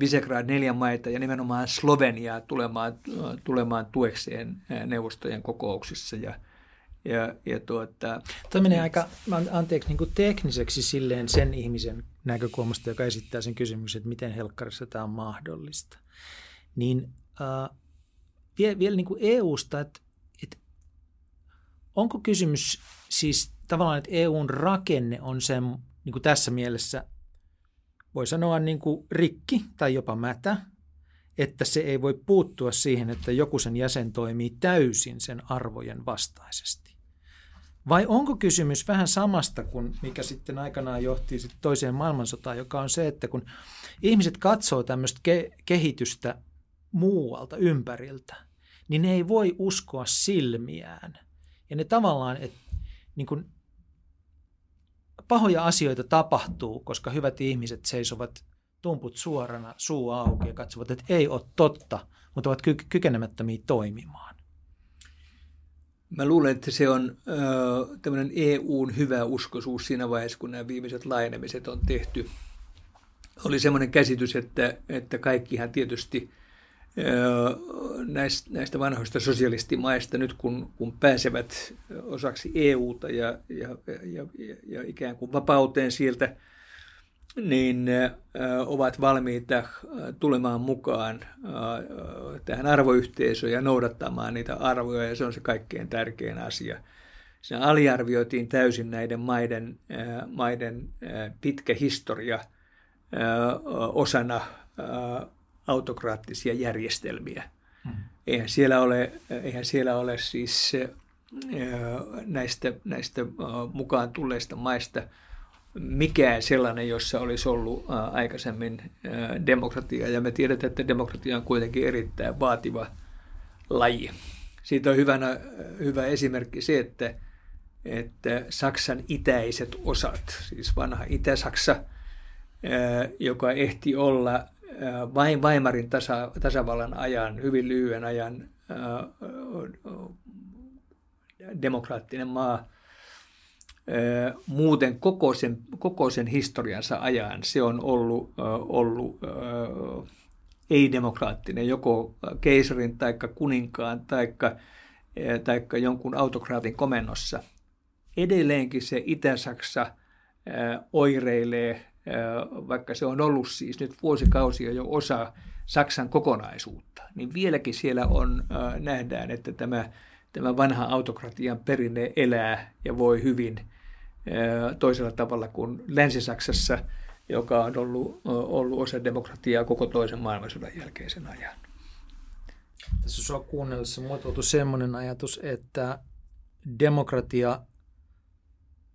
Visegrad neljän maita ja nimenomaan Sloveniaa tulemaan, tulemaan tuekseen neuvostojen kokouksissa. Ja, ja, ja tuota, Tämä menee aika, anteeksi, niin kuin tekniseksi silleen sen ihmisen näkökulmasta, joka esittää sen kysymyksen, että miten helkkarissa tämä on mahdollista niin äh, vielä, vielä niin kuin EUsta, että, että onko kysymys siis tavallaan, että EUn rakenne on sen niin kuin tässä mielessä, voi sanoa niin kuin rikki tai jopa mätä, että se ei voi puuttua siihen, että joku sen jäsen toimii täysin sen arvojen vastaisesti. Vai onko kysymys vähän samasta kuin mikä sitten aikanaan johti sitten toiseen maailmansotaan, joka on se, että kun ihmiset katsoo tämmöistä ke- kehitystä muualta, ympäriltä, niin ne ei voi uskoa silmiään. Ja ne tavallaan, että niin kuin, pahoja asioita tapahtuu, koska hyvät ihmiset seisovat tumput suorana, suu auki ja katsovat, että ei ole totta, mutta ovat ky- kykenemättömiä toimimaan. Mä luulen, että se on tämmöinen EUn hyvä uskoisuus siinä vaiheessa, kun nämä viimeiset laajenemiset on tehty. Oli semmoinen käsitys, että, että kaikkihan tietysti näistä, näistä vanhoista sosialistimaista nyt, kun, kun pääsevät osaksi EUta ja, ja, ja, ja ikään kuin vapauteen sieltä, niin ovat valmiita tulemaan mukaan tähän arvoyhteisöön ja noudattamaan niitä arvoja, ja se on se kaikkein tärkein asia. Siinä aliarvioitiin täysin näiden maiden, maiden pitkä historia osana autokraattisia järjestelmiä. Hmm. Eihän, siellä ole, eihän siellä ole siis näistä, näistä mukaan tulleista maista mikään sellainen, jossa olisi ollut aikaisemmin demokratia. Ja me tiedetään, että demokratia on kuitenkin erittäin vaativa laji. Siitä on hyvänä, hyvä esimerkki se, että, että Saksan itäiset osat, siis vanha Itä-Saksa, joka ehti olla Weimarin tasa, tasavallan ajan, hyvin lyhyen ajan demokraattinen maa, muuten koko sen, koko sen historiansa ajan se on ollut, ollut ei-demokraattinen, joko keisarin tai kuninkaan tai taikka jonkun autokraatin komennossa. Edelleenkin se Itä-Saksa oireilee vaikka se on ollut siis nyt vuosikausia jo osa Saksan kokonaisuutta, niin vieläkin siellä on, nähdään, että tämä, tämä vanha autokratian perinne elää ja voi hyvin toisella tavalla kuin Länsi-Saksassa, joka on ollut, ollut osa demokratiaa koko toisen maailmansodan jälkeisen ajan. Tässä sua kuunnellessa muotoutui sellainen ajatus, että demokratia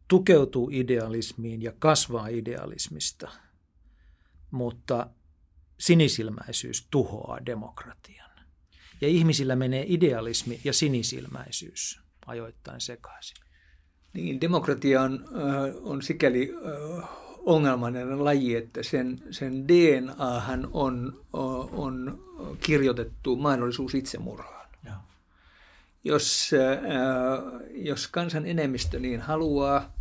tukeutuu idealismiin ja kasvaa idealismista, mutta sinisilmäisyys tuhoaa demokratian. Ja ihmisillä menee idealismi ja sinisilmäisyys ajoittain sekaisin. Niin, demokratia on, on sikäli ongelmallinen laji, että sen, sen DNAhan on, on kirjoitettu mahdollisuus itsemurhaan. Jos, jos kansan enemmistö niin haluaa,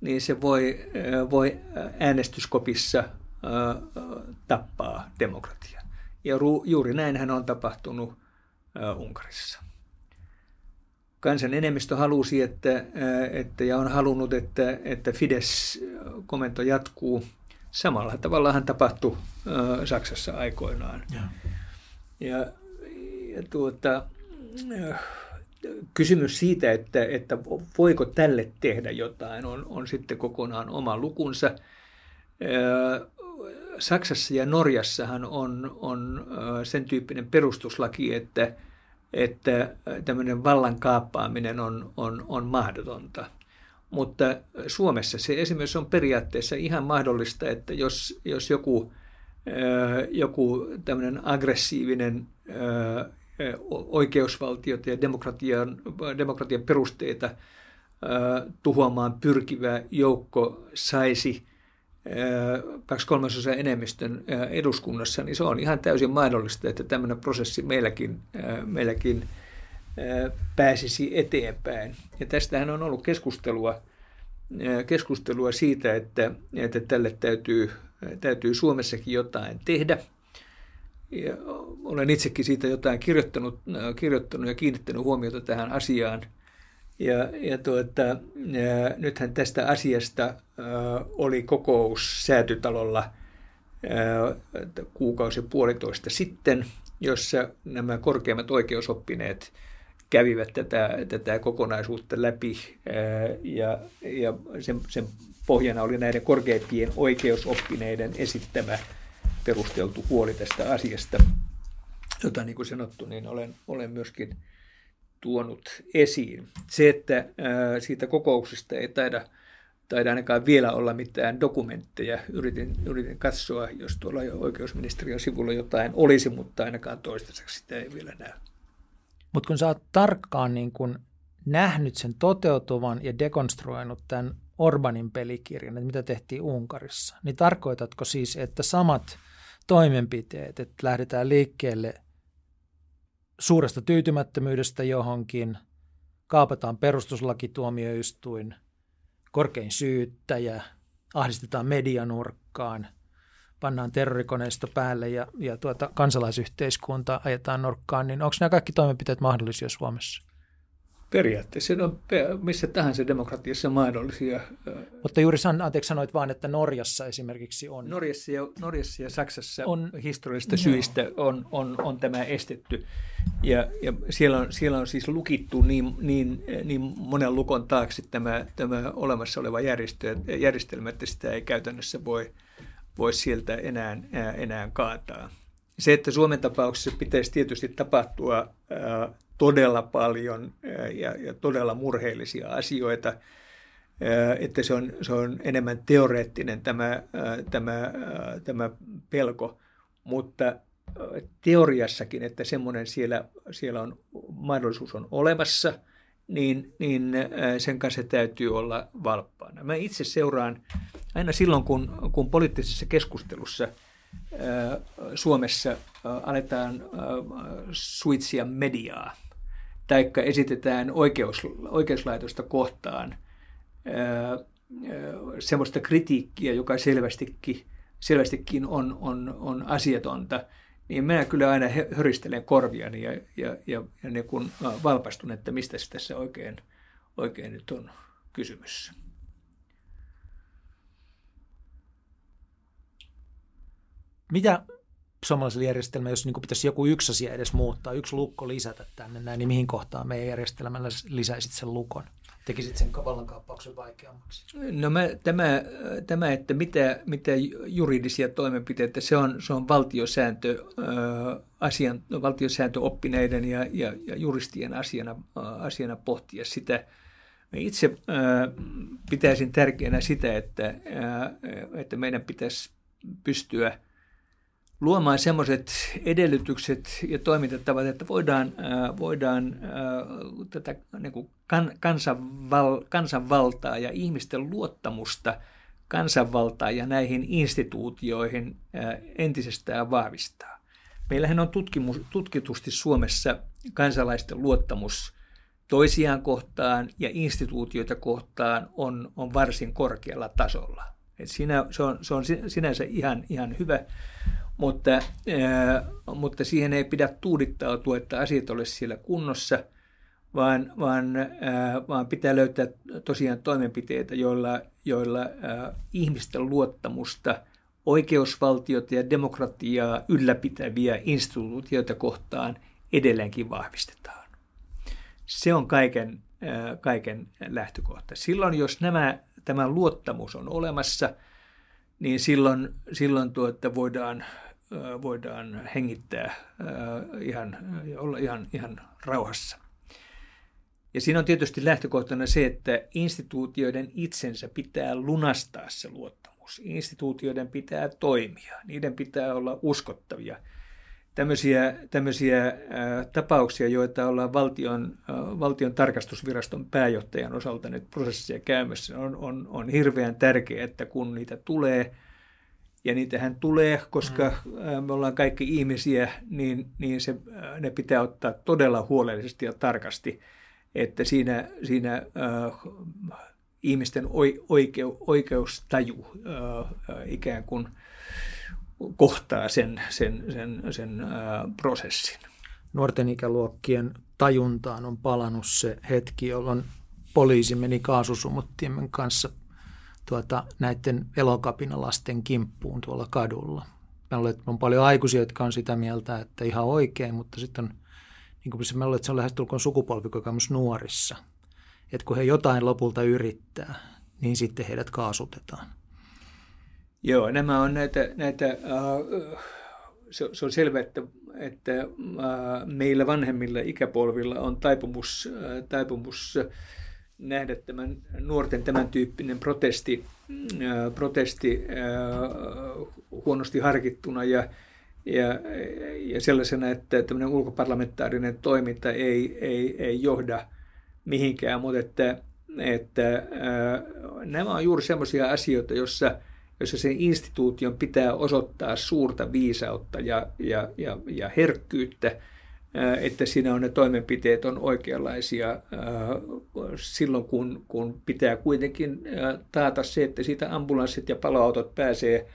niin se voi, voi äänestyskopissa tappaa demokratian. Ja juuri näinhän on tapahtunut Unkarissa. Kansan enemmistö halusi, että, että, ja on halunnut, että, että Fidesz-komento jatkuu. Samalla tavallahan tapahtui Saksassa aikoinaan. Ja, ja, ja tuota, kysymys siitä, että, että voiko tälle tehdä jotain, on, on sitten kokonaan oma lukunsa. Saksassa ja Norjassahan on, on sen tyyppinen perustuslaki, että, että tämmöinen vallan kaappaaminen on, on, on mahdotonta. Mutta Suomessa se esimerkiksi on periaatteessa ihan mahdollista, että jos, jos joku, joku tämmöinen aggressiivinen oikeusvaltiota ja demokratian, demokratian perusteita tuhoamaan pyrkivä joukko saisi kaksi kolmasosa enemmistön eduskunnassa, niin se on ihan täysin mahdollista, että tämmöinen prosessi meilläkin, meilläkin pääsisi eteenpäin. Ja tästähän on ollut keskustelua, keskustelua siitä, että, että tälle täytyy, täytyy Suomessakin jotain tehdä – ja olen itsekin siitä jotain kirjoittanut, kirjoittanut ja kiinnittänyt huomiota tähän asiaan. Ja, ja tuota, ja nythän tästä asiasta ä, oli kokous säätytalolla kuukausi puolitoista sitten, jossa nämä korkeimmat oikeusoppineet kävivät tätä, tätä kokonaisuutta läpi ja, ja sen, sen pohjana oli näiden korkeimpien oikeusoppineiden esittämä perusteltu huoli tästä asiasta, jota niin kuin sanottu, niin olen, olen myöskin tuonut esiin. Se, että ää, siitä kokouksesta ei taida, taida ainakaan vielä olla mitään dokumentteja. Yritin, yritin katsoa, jos tuolla oikeusministeriön sivulla jotain olisi, mutta ainakaan toistaiseksi sitä ei vielä näy. Mutta kun sä oot tarkkaan niin kun nähnyt sen toteutuvan ja dekonstruoinut tämän Orbanin pelikirjan, että mitä tehtiin Unkarissa, niin tarkoitatko siis, että samat toimenpiteet, että lähdetään liikkeelle suuresta tyytymättömyydestä johonkin, kaapataan perustuslakituomioistuin, korkein syyttäjä, ahdistetaan medianurkkaan, pannaan terrorikoneisto päälle ja, ja tuota, kansalaisyhteiskunta ajetaan nurkkaan, niin onko nämä kaikki toimenpiteet mahdollisia Suomessa? Periaatteessa ne on missä tahansa demokratiassa mahdollisia. Mutta juuri san, anteeksi sanoit vaan, että Norjassa esimerkiksi on. Norjassa ja, Norjassa ja Saksassa on historiallisista no. syistä on, on, on tämä estetty. Ja, ja siellä, on, siellä on siis lukittu niin, niin, niin monen lukon taakse tämä, tämä olemassa oleva järjestö, järjestelmä, että sitä ei käytännössä voi, voi sieltä enää, enää kaataa. Se, että Suomen tapauksessa pitäisi tietysti tapahtua todella paljon ja, ja todella murheellisia asioita, että se on, se on enemmän teoreettinen tämä, tämä, tämä pelko, mutta teoriassakin, että semmoinen siellä, siellä on mahdollisuus on olemassa, niin, niin sen kanssa täytyy olla valppaana. Mä itse seuraan aina silloin, kun, kun poliittisessa keskustelussa Suomessa aletaan suitsia mediaa, taikka esitetään oikeus, oikeuslaitosta kohtaan semmoista kritiikkiä, joka selvästikin, selvästikin on, on, on asiatonta, niin minä kyllä aina höristelen korviani ja, ja, ja, ja niin kun valpastun, että mistä tässä oikein, oikein nyt on kysymys. Mitä suomalaisella järjestelmällä, jos niin pitäisi joku yksi asia edes muuttaa, yksi lukko lisätä tänne näin, niin mihin kohtaan meidän järjestelmällä lisäisit sen lukon? Tekisit sen vallankaappauksen vaikeammaksi? No mä, tämä, tämä, että mitä, mitä juridisia toimenpiteitä, se on, se on valtiosääntö, äh, asian, valtiosääntöoppineiden ja, ja, ja juristien asiana, äh, asiana pohtia sitä. Mä itse äh, pitäisin tärkeänä sitä, että, äh, että meidän pitäisi pystyä – luomaan semmoiset edellytykset ja toimintatavat, että voidaan, voidaan tätä niin kuin kan, kansanval, kansanvaltaa ja ihmisten luottamusta kansanvaltaa ja näihin instituutioihin entisestään vahvistaa. Meillähän on tutkimus, tutkitusti Suomessa kansalaisten luottamus toisiaan kohtaan ja instituutioita kohtaan on, on varsin korkealla tasolla. Et siinä, se, on, se on sinänsä ihan, ihan hyvä, mutta, ää, mutta siihen ei pidä tuudittautua, että asiat olisi siellä kunnossa, vaan, vaan, ää, vaan pitää löytää tosiaan toimenpiteitä, joilla, joilla ää, ihmisten luottamusta oikeusvaltiota ja demokratiaa ylläpitäviä instituutioita kohtaan edelleenkin vahvistetaan. Se on kaiken, kaiken lähtökohta. Silloin, jos nämä, tämä luottamus on olemassa, niin silloin, silloin tuota voidaan voidaan hengittää ihan, olla ihan, ihan rauhassa. Ja siinä on tietysti lähtökohtana se, että instituutioiden itsensä pitää lunastaa se luottamus. Instituutioiden pitää toimia, niiden pitää olla uskottavia. Tämmöisiä, tämmöisiä tapauksia, joita ollaan valtion, valtion tarkastusviraston pääjohtajan osalta nyt prosessia käymässä, on, on, on hirveän tärkeää, että kun niitä tulee – ja niitähän tulee, koska mm. me ollaan kaikki ihmisiä, niin, niin se, ne pitää ottaa todella huolellisesti ja tarkasti, että siinä, siinä äh, ihmisten oikeu, oikeustaju äh, ikään kuin kohtaa sen, sen, sen, sen äh, prosessin. Nuorten ikäluokkien tajuntaan on palannut se hetki, jolloin poliisi meni kaasusumuttimen kanssa tuota, näiden elokapinalasten kimppuun tuolla kadulla. Mä luulen, että on paljon aikuisia, jotka on sitä mieltä, että ihan oikein, mutta sitten on, niin kuin mä luulen, että se on lähestulkoon sukupolvikokemus nuorissa. Että kun he jotain lopulta yrittää, niin sitten heidät kaasutetaan. Joo, nämä on näitä, näitä uh, se, se on selvä, että, että uh, meillä vanhemmilla ikäpolvilla on taipumus, uh, taipumus uh, nähdä tämän nuorten tämän tyyppinen protesti, ää, protesti ää, huonosti harkittuna ja, ja, ja sellaisena, että tämmöinen ulkoparlamentaarinen toiminta ei, ei, ei johda mihinkään, mutta että, että ää, nämä on juuri sellaisia asioita, jossa, jossa sen instituution pitää osoittaa suurta viisautta ja, ja, ja, ja herkkyyttä – että siinä on ne toimenpiteet on oikeanlaisia silloin, kun, kun pitää kuitenkin taata se, että siitä ambulanssit ja paloautot pääsee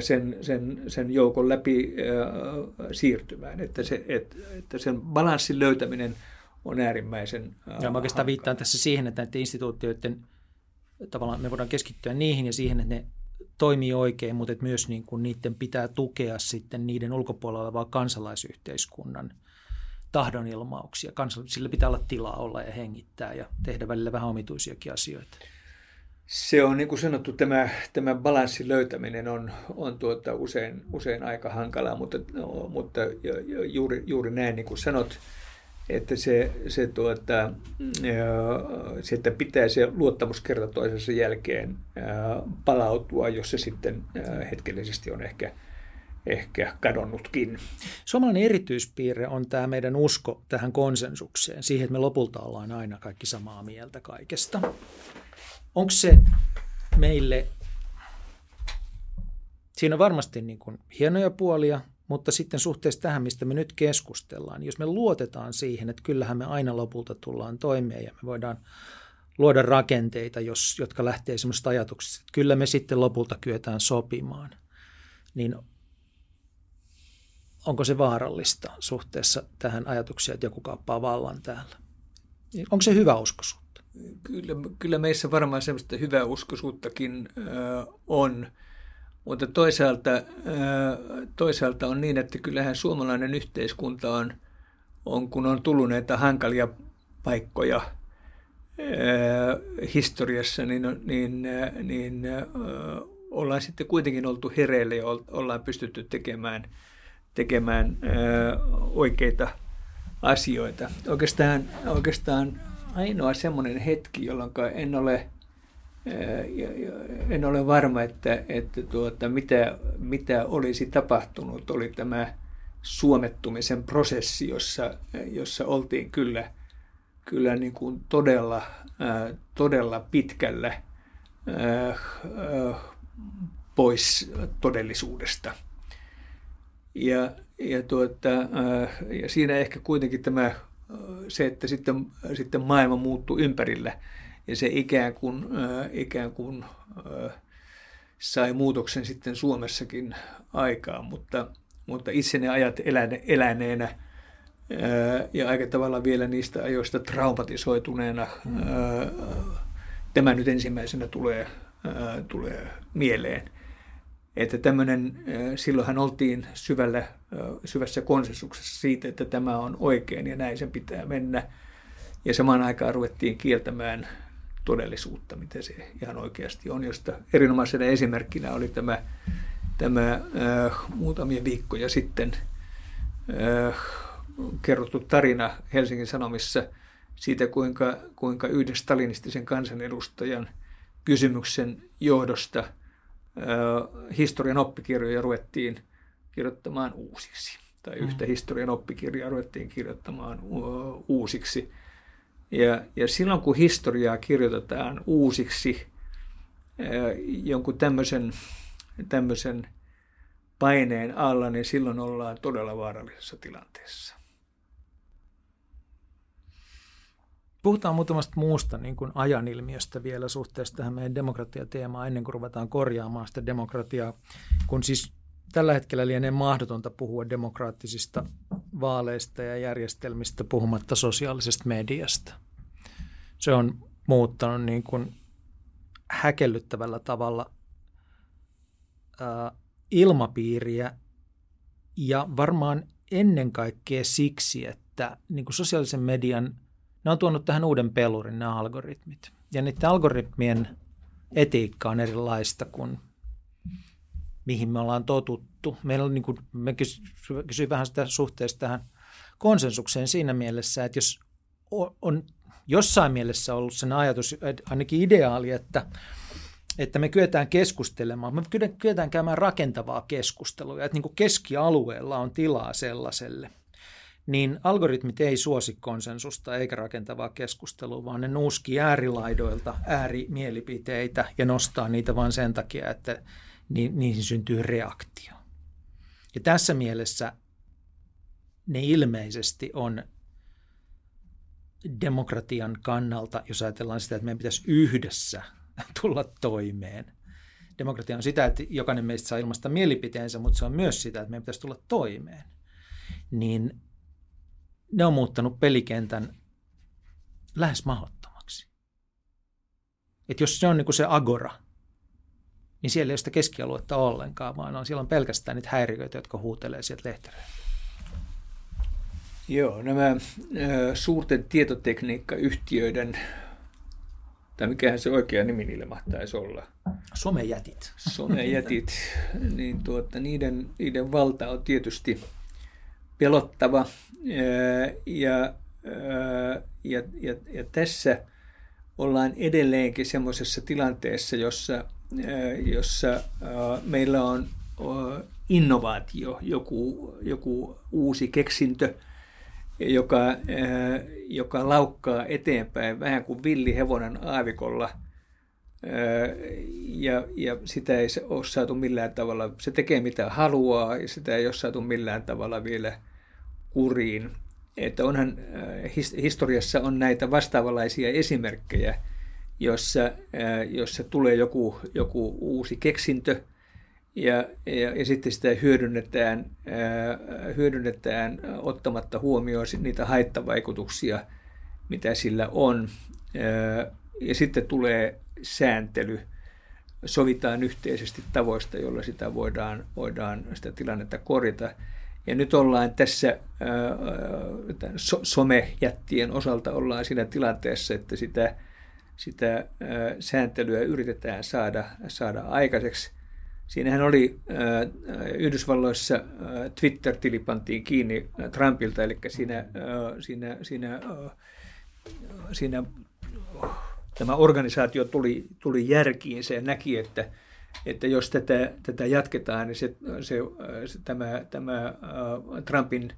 sen, sen, sen joukon läpi siirtymään. Että, se, että, että sen balanssin löytäminen on äärimmäisen Ja mä oikeastaan viittaan tässä siihen, että näiden instituutioiden tavallaan me voidaan keskittyä niihin ja siihen, että ne toimii oikein, mutta että myös niin kuin niiden pitää tukea sitten niiden ulkopuolella olevaa kansalaisyhteiskunnan tahdonilmauksia. Sillä pitää olla tilaa olla ja hengittää ja tehdä välillä vähän omituisiakin asioita. Se on niin kuin sanottu, tämä, tämä balanssin löytäminen on, on tuota, usein, usein aika hankalaa, mutta, no, mutta juuri, juuri näin niin kuin sanot, että se, se, tuota, se, että pitää se luottamus kerta toisensa jälkeen palautua, jos se sitten hetkellisesti on ehkä, ehkä kadonnutkin. Suomalainen erityispiirre on tämä meidän usko tähän konsensukseen, siihen, että me lopulta ollaan aina kaikki samaa mieltä kaikesta. Onko se meille, siinä on varmasti niin kuin hienoja puolia, mutta sitten suhteessa tähän, mistä me nyt keskustellaan, jos me luotetaan siihen, että kyllähän me aina lopulta tullaan toimeen ja me voidaan luoda rakenteita, jos, jotka lähtee semmoista ajatuksesta, että kyllä me sitten lopulta kyetään sopimaan, niin onko se vaarallista suhteessa tähän ajatukseen, että joku kaappaa vallan täällä? Onko se hyvä uskoisuutta? Kyllä, kyllä meissä varmaan semmoista hyvää uskoisuuttakin äh, on. Mutta toisaalta, toisaalta on niin, että kyllähän suomalainen yhteiskunta on, on kun on tullut näitä hankalia paikkoja historiassa, niin, niin, niin ollaan sitten kuitenkin oltu hereille ja ollaan pystytty tekemään, tekemään oikeita asioita. Oikeastaan, oikeastaan ainoa semmoinen hetki, jolloin en ole – en ole varma, että, että tuota, mitä, mitä olisi tapahtunut. Oli tämä suomettumisen prosessi, jossa, jossa oltiin kyllä, kyllä niin kuin todella, todella pitkällä pois todellisuudesta. Ja, ja, tuota, ja siinä ehkä kuitenkin tämä, se, että sitten, sitten maailma muuttui ympärillä – ja se ikään kuin, äh, ikään kuin äh, sai muutoksen sitten Suomessakin aikaan, mutta, mutta itse ne ajat eläne, eläneenä äh, ja aika tavalla vielä niistä ajoista traumatisoituneena äh, tämä nyt ensimmäisenä tulee, äh, tulee mieleen. Että tämmöinen, silloinhan oltiin syvällä, syvässä konsensuksessa siitä, että tämä on oikein ja näin sen pitää mennä. Ja samaan aikaan ruvettiin kieltämään todellisuutta, mitä se ihan oikeasti on, josta erinomaisena esimerkkinä oli tämä, tämä äh, muutamia viikkoja sitten äh, kerrottu tarina Helsingin Sanomissa siitä, kuinka, kuinka yhden stalinistisen kansanedustajan kysymyksen johdosta historian oppikirjoja ruvettiin kirjoittamaan uusiksi. Tai yhtä mm. historian oppikirjaa ruvettiin kirjoittamaan uusiksi – ja, ja silloin kun historiaa kirjoitetaan uusiksi jonkun tämmöisen, tämmöisen paineen alla, niin silloin ollaan todella vaarallisessa tilanteessa. Puhutaan muutamasta muusta niin kuin ajanilmiöstä vielä suhteessa tähän meidän demokratiateemaan ennen kuin ruvetaan korjaamaan sitä demokratiaa, kun siis tällä hetkellä lienee mahdotonta puhua demokraattisista vaaleista ja järjestelmistä puhumatta sosiaalisesta mediasta. Se on muuttanut niin kuin häkellyttävällä tavalla ilmapiiriä ja varmaan ennen kaikkea siksi, että niin kuin sosiaalisen median, ne on tuonut tähän uuden pelurin, nämä algoritmit. Ja niiden algoritmien etiikka on erilaista kuin mihin me ollaan totuttu. Meillä on, niin kuin, me kysyin vähän sitä suhteesta tähän konsensukseen siinä mielessä, että jos on jossain mielessä ollut sen ajatus, ainakin ideaali, että, että me kyetään keskustelemaan, me kyetään käymään rakentavaa keskustelua, että niin kuin keskialueella on tilaa sellaiselle, niin algoritmit ei suosi konsensusta eikä rakentavaa keskustelua, vaan ne nuuskii äärilaidoilta äärimielipiteitä ja nostaa niitä vain sen takia, että niihin syntyy reaktio. Ja tässä mielessä ne ilmeisesti on demokratian kannalta, jos ajatellaan sitä, että meidän pitäisi yhdessä [LAUGHS] tulla toimeen, Demokratia on sitä, että jokainen meistä saa ilmaista mielipiteensä, mutta se on myös sitä, että meidän pitäisi tulla toimeen. Niin ne on muuttanut pelikentän lähes mahdottomaksi. Että jos se on niin kuin se agora, niin siellä ei ole sitä keskialuetta ollenkaan, vaan on, siellä on pelkästään niitä häiriöitä, jotka huutelee sieltä lehtereiltä. Joo, nämä äh, suurten tietotekniikkayhtiöiden, tai mikähän se oikea nimi niille mahtaisi olla? Somejätit. Somejätit, [LAUGHS] niin tuota, niiden, niiden valta on tietysti pelottava. Äh, ja, äh, ja, ja, ja tässä ollaan edelleenkin semmoisessa tilanteessa, jossa, äh, jossa meillä on innovaatio, joku, joku uusi keksintö – joka, joka laukkaa eteenpäin vähän kuin villihevonen aavikolla. Ja, ja sitä ei ole saatu millään tavalla, se tekee mitä haluaa ja sitä ei ole saatu millään tavalla vielä kuriin. Että onhan, historiassa on näitä vastaavanlaisia esimerkkejä, jossa, jossa tulee joku, joku uusi keksintö – ja, ja, ja sitten sitä hyödynnetään, ää, hyödynnetään ottamatta huomioon niitä haittavaikutuksia, mitä sillä on. Ää, ja sitten tulee sääntely, sovitaan yhteisesti tavoista, jolla sitä voidaan, voidaan sitä tilannetta korjata. Ja nyt ollaan tässä ää, so, somejättien osalta ollaan siinä tilanteessa, että sitä, sitä ää, sääntelyä yritetään saada, saada aikaiseksi. Siinähän oli äh, Yhdysvalloissa äh, Twitter-tili pantiin kiinni äh, Trumpilta, eli siinä, äh, siinä, siinä, äh, siinä äh, tämä organisaatio tuli, tuli järkiin se näki, että, että jos tätä, tätä jatketaan, niin se, se, se, tämä, tämä äh, Trumpin,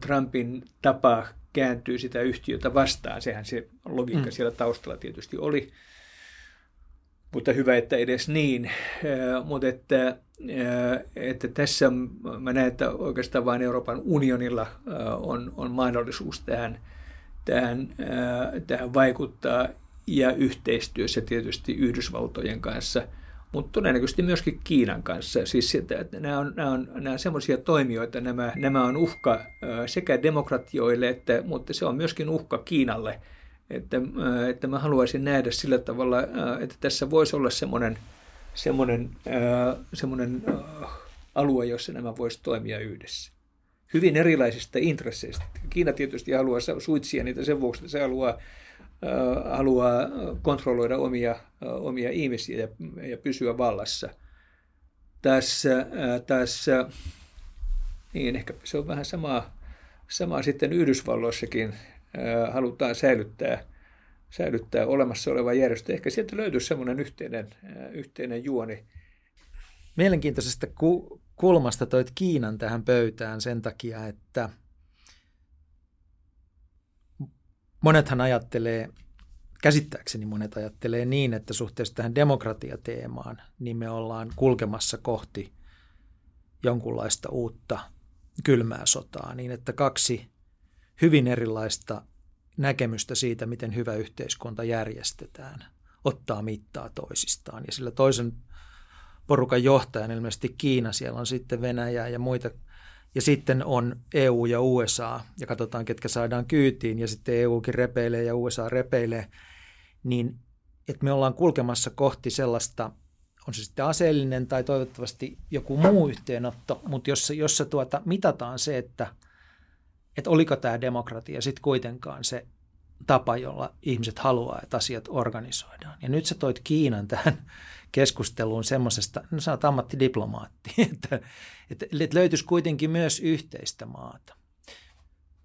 Trumpin tapa kääntyy sitä yhtiötä vastaan. Sehän se logiikka mm. siellä taustalla tietysti oli mutta hyvä, että edes niin. Mutta että, että tässä mä näen, että oikeastaan vain Euroopan unionilla on, on mahdollisuus tähän, tähän, tähän vaikuttaa ja yhteistyössä tietysti Yhdysvaltojen kanssa, mutta todennäköisesti myöskin Kiinan kanssa. Siis että nämä on, nämä on, nämä on semmoisia toimijoita, nämä, nämä on uhka sekä demokratioille, että, mutta se on myöskin uhka Kiinalle – että, että mä haluaisin nähdä sillä tavalla, että tässä voisi olla semmoinen, semmoinen, semmoinen alue, jossa nämä voisi toimia yhdessä. Hyvin erilaisista intresseistä. Kiina tietysti haluaa suitsia niitä sen vuoksi, että se haluaa, haluaa kontrolloida omia, omia ihmisiä ja, ja pysyä vallassa. Tässä, tässä niin ehkä se on vähän samaa, samaa sitten Yhdysvalloissakin halutaan säilyttää, säilyttää olemassa oleva järjestö. Ehkä sieltä löytyy semmoinen yhteinen, yhteinen juoni. Mielenkiintoisesta ku- kulmasta toit Kiinan tähän pöytään sen takia, että monethan ajattelee, käsittääkseni monet ajattelee niin, että suhteessa tähän demokratiateemaan, niin me ollaan kulkemassa kohti jonkunlaista uutta kylmää sotaa, niin että kaksi hyvin erilaista näkemystä siitä, miten hyvä yhteiskunta järjestetään, ottaa mittaa toisistaan. Ja sillä toisen porukan johtajan, ilmeisesti Kiina, siellä on sitten Venäjä ja muita, ja sitten on EU ja USA, ja katsotaan, ketkä saadaan kyytiin, ja sitten EUkin repeilee ja USA repeilee, niin että me ollaan kulkemassa kohti sellaista, on se sitten aseellinen tai toivottavasti joku muu yhteenotto, mutta jossa, jossa tuota, mitataan se, että – että oliko tämä demokratia sitten kuitenkaan se tapa, jolla ihmiset haluaa, että asiat organisoidaan. Ja nyt sä toit Kiinan tähän keskusteluun semmoisesta, no sä oot ammattidiplomaatti, [LAUGHS] että, että, että löytyisi kuitenkin myös yhteistä maata.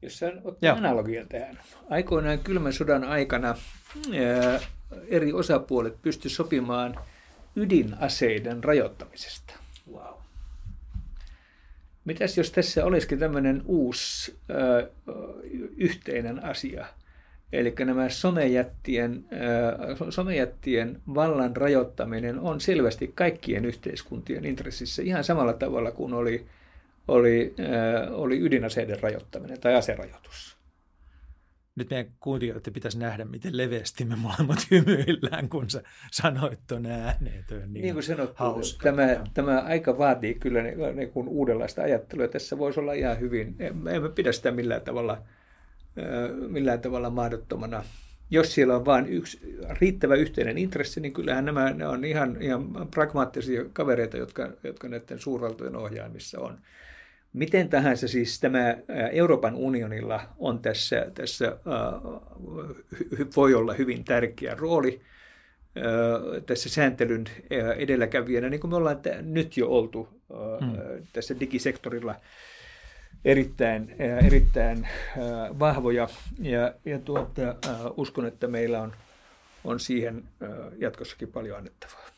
Jos sä ottaa analogian tähän. Aikoinaan kylmän sodan aikana ää, eri osapuolet pystyivät sopimaan ydinaseiden rajoittamisesta. Wow. Mitäs jos tässä olisikin tämmöinen uusi ö, yhteinen asia? Eli nämä somejättien, somejättien vallan rajoittaminen on selvästi kaikkien yhteiskuntien intressissä ihan samalla tavalla kuin oli, oli, oli ydinaseiden rajoittaminen tai aserajoitus. nyt meidän kuuntelijoiden pitäisi nähdä, miten leveästi me molemmat hymyillään, kun sä sanoit tuon ääneen. Niin, niin kuin sanottu, hauska. Tämä, tämä aika vaatii kyllä niin kuin uudenlaista ajattelua. Tässä voisi olla ihan hyvin, emme pidä sitä millään tavalla, millään tavalla mahdottomana. Jos siellä on vain yksi riittävä yhteinen intressi, niin kyllähän nämä ne on ihan, ihan pragmaattisia kavereita, jotka, jotka näiden suurvaltojen ohjaamissa on. Miten tahansa siis tämä Euroopan unionilla on tässä, tässä voi olla hyvin tärkeä rooli tässä sääntelyn edelläkävijänä, niin kuin me ollaan nyt jo oltu hmm. tässä digisektorilla erittäin, erittäin vahvoja ja, ja tuota, uskon, että meillä on, on siihen jatkossakin paljon annettavaa.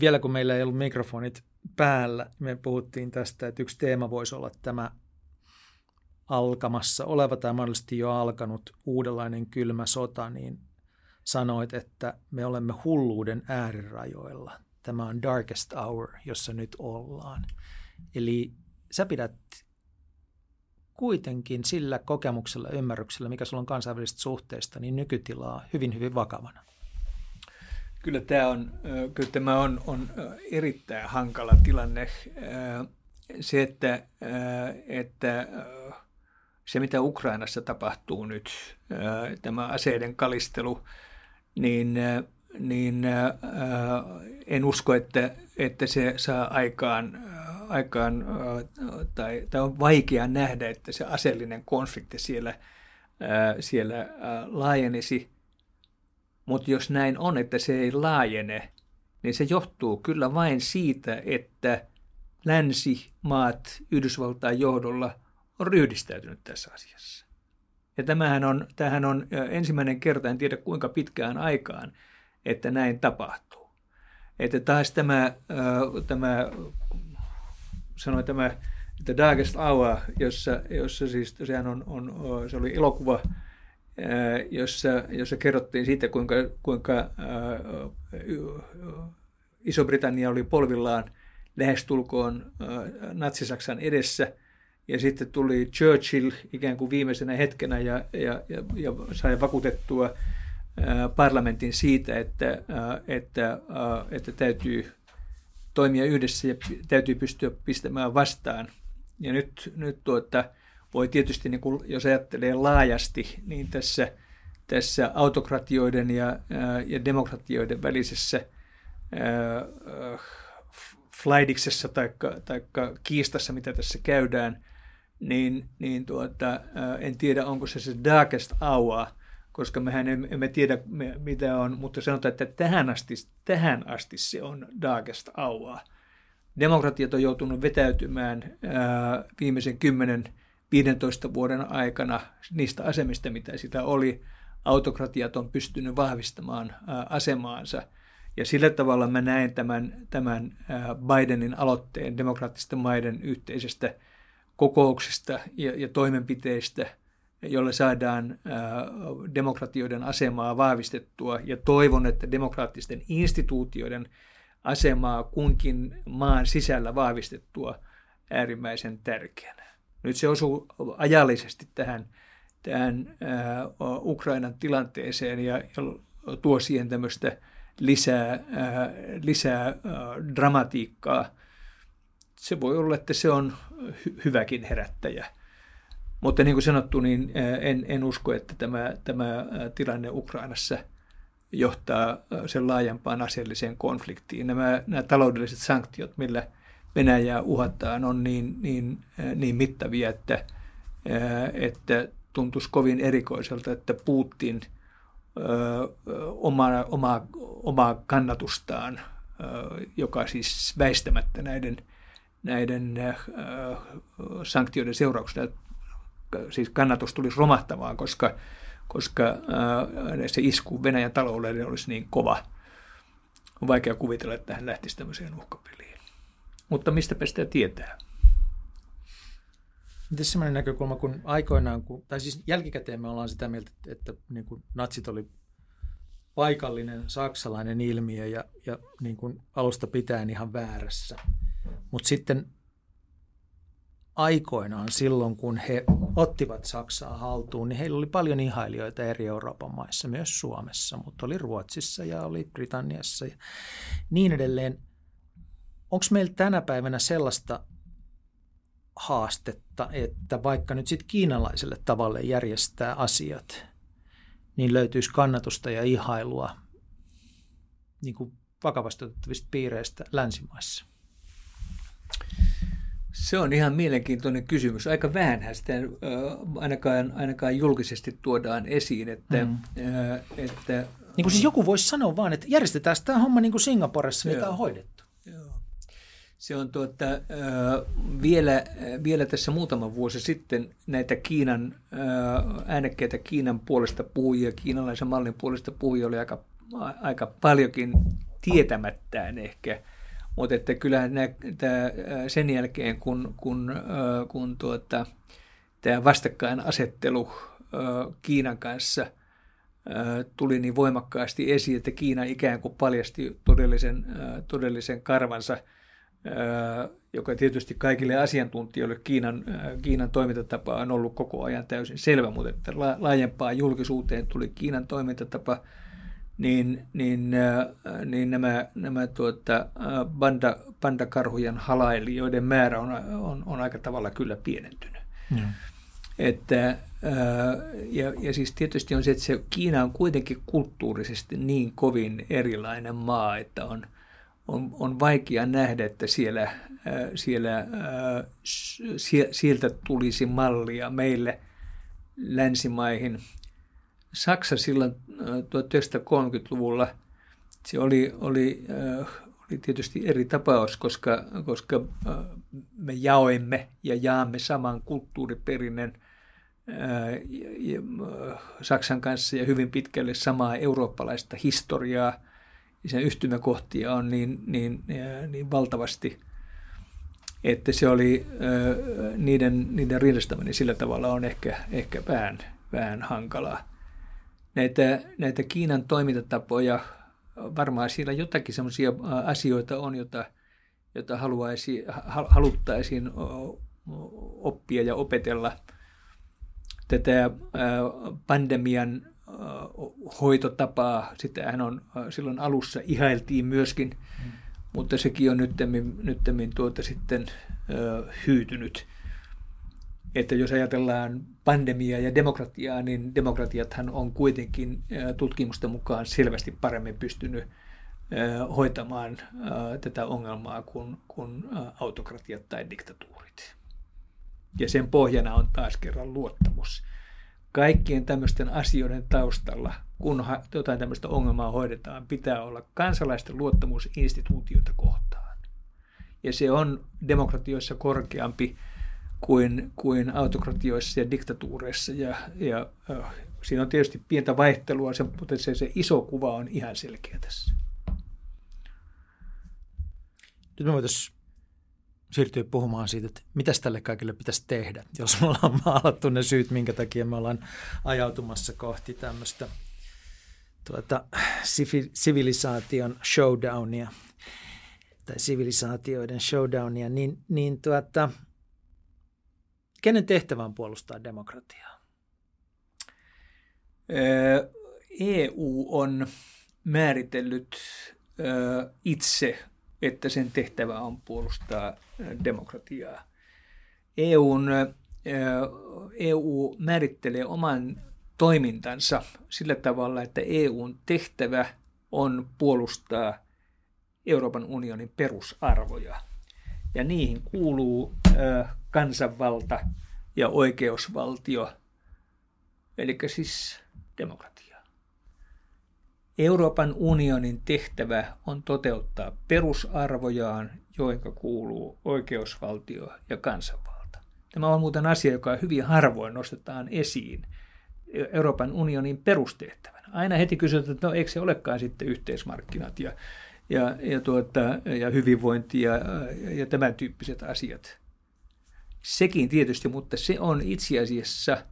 Vielä kun meillä ei ollut mikrofonit päällä, me puhuttiin tästä, että yksi teema voisi olla tämä alkamassa oleva tai mahdollisesti jo alkanut uudenlainen kylmä sota, niin sanoit, että me olemme hulluuden äärirajoilla. Tämä on darkest hour, jossa nyt ollaan. Eli sä pidät kuitenkin sillä kokemuksella ja ymmärryksellä, mikä sulla on kansainvälisistä suhteista, niin nykytilaa hyvin, hyvin vakavana. Kyllä tämä on, kyllä tämä on, on erittäin hankala tilanne. Se, että, että se mitä Ukrainassa tapahtuu nyt, tämä aseiden kalistelu, niin, niin en usko, että, että se saa aikaan, aikaan tai, tai on vaikea nähdä, että se aseellinen konflikti siellä, siellä laajenisi – mutta jos näin on, että se ei laajene, niin se johtuu kyllä vain siitä, että länsimaat Yhdysvaltain johdolla on ryhdistäytynyt tässä asiassa. Ja tämähän on, tämähän on ensimmäinen kerta, en tiedä kuinka pitkään aikaan, että näin tapahtuu. Että taas tämä, tämä sanoin tämä The Darkest Hour, jossa, jossa siis tosiaan on, on, se oli elokuva, jossa, jossa kerrottiin siitä, kuinka, kuinka Iso-Britannia oli polvillaan lähestulkoon natsisaksan edessä. Ja sitten tuli Churchill ikään kuin viimeisenä hetkenä ja, ja, ja, ja sai vakuutettua parlamentin siitä, että, että, että täytyy toimia yhdessä ja täytyy pystyä pistämään vastaan. Ja nyt, nyt tuota, voi tietysti, niin kuin, jos ajattelee laajasti, niin tässä, tässä autokratioiden ja, ja demokratioiden välisessä flaidiksessa tai kiistassa, mitä tässä käydään, niin, niin tuota, en tiedä, onko se se darkest hour, koska mehän emme tiedä, mitä on, mutta sanotaan, että tähän asti, tähän asti se on darkest hour. Demokratiat on joutunut vetäytymään ää, viimeisen kymmenen 15 vuoden aikana niistä asemista, mitä sitä oli, autokratiat on pystynyt vahvistamaan asemaansa. Ja sillä tavalla mä näen tämän, tämän Bidenin aloitteen demokraattisten maiden yhteisestä kokouksesta ja, ja toimenpiteistä, jolle saadaan demokratioiden asemaa vahvistettua. Ja toivon, että demokraattisten instituutioiden asemaa kunkin maan sisällä vahvistettua äärimmäisen tärkeänä. Nyt se osuu ajallisesti tähän, tähän Ukrainan tilanteeseen ja, tuo siihen tämmöistä lisää, lisää dramatiikkaa. Se voi olla, että se on hy- hyväkin herättäjä. Mutta niin kuin sanottu, niin en, en usko, että tämä, tämä tilanne Ukrainassa johtaa sen laajempaan aseelliseen konfliktiin. Nämä, nämä taloudelliset sanktiot, millä – Venäjää uhataan, on niin, niin, niin mittavia, että, että tuntuisi kovin erikoiselta, että Putin omaa, omaa, omaa kannatustaan, joka siis väistämättä näiden, näiden sanktioiden seurauksena, siis kannatus tulisi romahtamaan, koska, koska se isku Venäjän taloudelle olisi niin kova. On vaikea kuvitella, että hän lähtisi tämmöiseen uhkapeliin. Mutta mistä sitä tietää? Miten sellainen näkökulma, kun aikoinaan, kun, tai siis jälkikäteen me ollaan sitä mieltä, että, että niin kuin natsit oli paikallinen saksalainen ilmiö ja, ja niin kuin alusta pitäen ihan väärässä. Mutta sitten aikoinaan silloin, kun he ottivat Saksaa haltuun, niin heillä oli paljon ihailijoita eri Euroopan maissa, myös Suomessa, mutta oli Ruotsissa ja oli Britanniassa ja niin edelleen. Onko meillä tänä päivänä sellaista haastetta, että vaikka nyt sitten kiinalaiselle tavalle järjestää asiat, niin löytyisi kannatusta ja ihailua niin kuin vakavasti otettavista piireistä länsimaissa? Se on ihan mielenkiintoinen kysymys. Aika vähän sitä äh, ainakaan, ainakaan julkisesti tuodaan esiin, että, mm. äh, että niin kuin siis joku voisi sanoa vaan, että järjestetään tämä homma niin kuin Singaporessa, niin tämä on hoidettu. Joo. Se on tuota, äh, vielä, vielä tässä muutama vuosi sitten näitä Kiinan äh, äänekkäitä Kiinan puolesta puhujia, kiinalaisen mallin puolesta puhujia oli aika, aika paljonkin tietämättään ehkä. Mutta että kyllähän nää, tää, sen jälkeen, kun, kun, kun tuota, tämä vastakkainasettelu Kiinan kanssa tuli niin voimakkaasti esiin, että Kiina ikään kuin paljasti todellisen, todellisen karvansa, joka tietysti kaikille asiantuntijoille Kiinan, Kiinan toimintatapa on ollut koko ajan täysin selvä, mutta että laajempaan julkisuuteen tuli Kiinan toimintatapa – niin, niin, äh, niin nämä, nämä tuota, äh, banda, bandakarhujen halailijoiden määrä on, on, on aika tavalla kyllä pienentynyt. Mm. Että, äh, ja, ja siis tietysti on se, että se Kiina on kuitenkin kulttuurisesti niin kovin erilainen maa, että on, on, on vaikea nähdä, että siellä, siellä, sieltä tulisi mallia meille länsimaihin – Saksa silloin 1930-luvulla äh, se oli, oli, äh, oli tietysti eri tapaus, koska, koska äh, me jaoimme ja jaamme saman kulttuuriperinnön Saksan kanssa ja hyvin pitkälle samaa eurooppalaista historiaa. Ja sen yhtymäkohtia on niin, niin, niin valtavasti, että se oli niiden, niiden rinnastaminen sillä tavalla on ehkä, ehkä vähän, vähän hankalaa näitä, näitä Kiinan toimintatapoja, varmaan siellä jotakin sellaisia asioita on, jota, jota haluaisi, haluttaisiin oppia ja opetella. Tätä pandemian hoitotapaa, sitähän on silloin alussa ihailtiin myöskin, mm. mutta sekin on nyttemmin, nyttemmin tuota sitten hyytynyt että jos ajatellaan pandemiaa ja demokratiaa, niin demokratiathan on kuitenkin tutkimusten mukaan selvästi paremmin pystynyt hoitamaan tätä ongelmaa kuin, kuin autokratiat tai diktatuurit. Ja sen pohjana on taas kerran luottamus. Kaikkien tämmöisten asioiden taustalla, kun jotain tämmöistä ongelmaa hoidetaan, pitää olla kansalaisten luottamus instituutioita kohtaan. Ja se on demokratioissa korkeampi kuin, kuin autokratioissa ja diktatuureissa. Ja, ja äh, siinä on tietysti pientä vaihtelua, mutta se, se iso kuva on ihan selkeä tässä. Nyt me voitaisiin siirtyä puhumaan siitä, että mitä tälle kaikille pitäisi tehdä, jos me ollaan maalattu ne syyt, minkä takia me ollaan ajautumassa kohti tämmöistä tuota, sivilisaation showdownia tai sivilisaatioiden showdownia, niin, niin tuota, Kenen tehtävä on puolustaa demokratiaa? EU on määritellyt itse, että sen tehtävä on puolustaa demokratiaa. EUn, EU määrittelee oman toimintansa sillä tavalla, että EUn tehtävä on puolustaa Euroopan unionin perusarvoja. Ja niihin kuuluu kansanvalta ja oikeusvaltio, eli siis demokratia. Euroopan unionin tehtävä on toteuttaa perusarvojaan, joihin kuuluu oikeusvaltio ja kansanvalta. Tämä on muuten asia, joka hyvin harvoin nostetaan esiin Euroopan unionin perustehtävänä. Aina heti kysytään, että no eikö se olekaan sitten yhteismarkkinat ja, ja, ja, tuota, ja hyvinvointi ja, ja tämän tyyppiset asiat. Sekin tietysti, mutta se on itse asiassa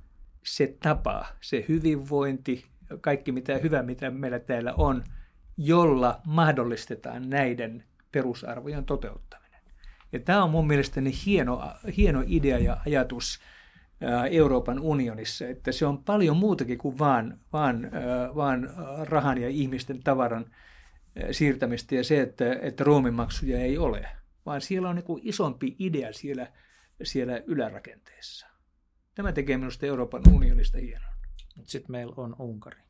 se tapa, se hyvinvointi, kaikki mitä hyvä, mitä meillä täällä on, jolla mahdollistetaan näiden perusarvojen toteuttaminen. Ja tämä on mun mielestäni hieno, hieno idea ja ajatus Euroopan unionissa, että se on paljon muutakin kuin vaan, vaan, vaan rahan ja ihmisten tavaran siirtämistä ja se, että, että ruumimaksuja ei ole, vaan siellä on niin isompi idea siellä, siellä ylärakenteessa. Tämä tekee minusta Euroopan unionista hienoa. Sitten meillä on Unkari.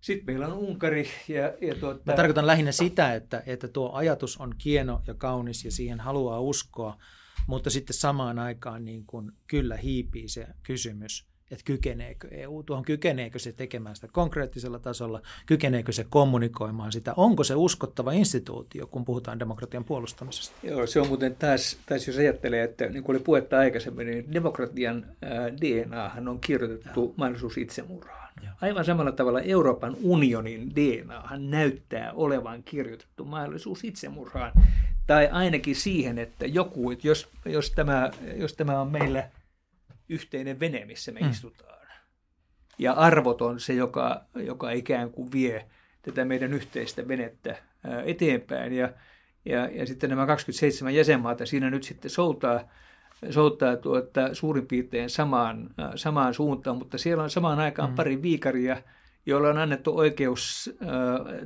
Sitten meillä on Unkari. Ja, ja tuota... Mä tarkoitan lähinnä sitä, että, että tuo ajatus on kieno ja kaunis ja siihen haluaa uskoa, mutta sitten samaan aikaan niin kuin kyllä hiipii se kysymys, että kykeneekö EU tuohon, kykeneekö se tekemään sitä konkreettisella tasolla, kykeneekö se kommunikoimaan sitä, onko se uskottava instituutio, kun puhutaan demokratian puolustamisesta? Joo, se on muuten taas, taas jos ajattelee, että niin kuin oli puhetta aikaisemmin, niin demokratian DNAhan on kirjoitettu Joo. mahdollisuus itsemurhaan. Joo. Aivan samalla tavalla Euroopan unionin DNAhan näyttää olevan kirjoitettu mahdollisuus itsemurhaan. Tai ainakin siihen, että joku, että jos, jos, tämä, jos tämä on meillä yhteinen vene, missä me mm. istutaan, ja arvot on se, joka, joka ikään kuin vie tätä meidän yhteistä venettä eteenpäin. Ja, ja, ja sitten nämä 27 jäsenmaata siinä nyt sitten soutaa, soutaa tuota, suurin piirtein samaan, samaan suuntaan, mutta siellä on samaan aikaan mm. pari viikaria, joilla on annettu oikeus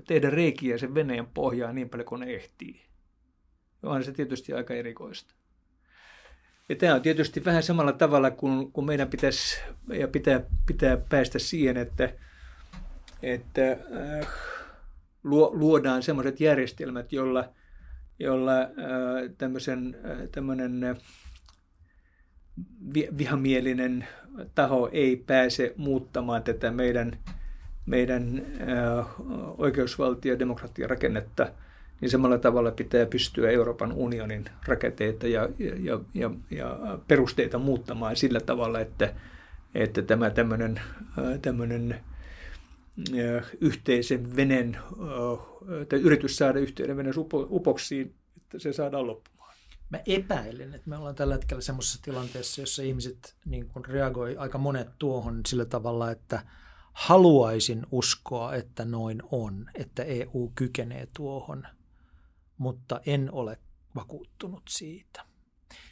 tehdä reikiä sen veneen pohjaan niin paljon kuin ne ehtii. On se tietysti aika erikoista. Ja tämä on tietysti vähän samalla tavalla, kun, kun meidän pitäisi ja pitää, pitää päästä siihen, että, että äh, luodaan sellaiset järjestelmät, jolla, jolla äh, tämmöisen, äh, tämmöinen äh, vihamielinen taho ei pääse muuttamaan tätä meidän, meidän äh, oikeusvaltio- ja demokratiarakennetta – niin samalla tavalla pitää pystyä Euroopan unionin rakenteita ja, ja, ja, ja perusteita muuttamaan sillä tavalla, että, että tämä tämmöinen, tämmöinen yhteisen venen, tai yritys saada yhteinen venen upoksiin, että se saadaan loppumaan. Mä epäilen, että me ollaan tällä hetkellä semmoisessa tilanteessa, jossa ihmiset niin kuin reagoi aika monet tuohon sillä tavalla, että haluaisin uskoa, että noin on, että EU kykenee tuohon – mutta en ole vakuuttunut siitä.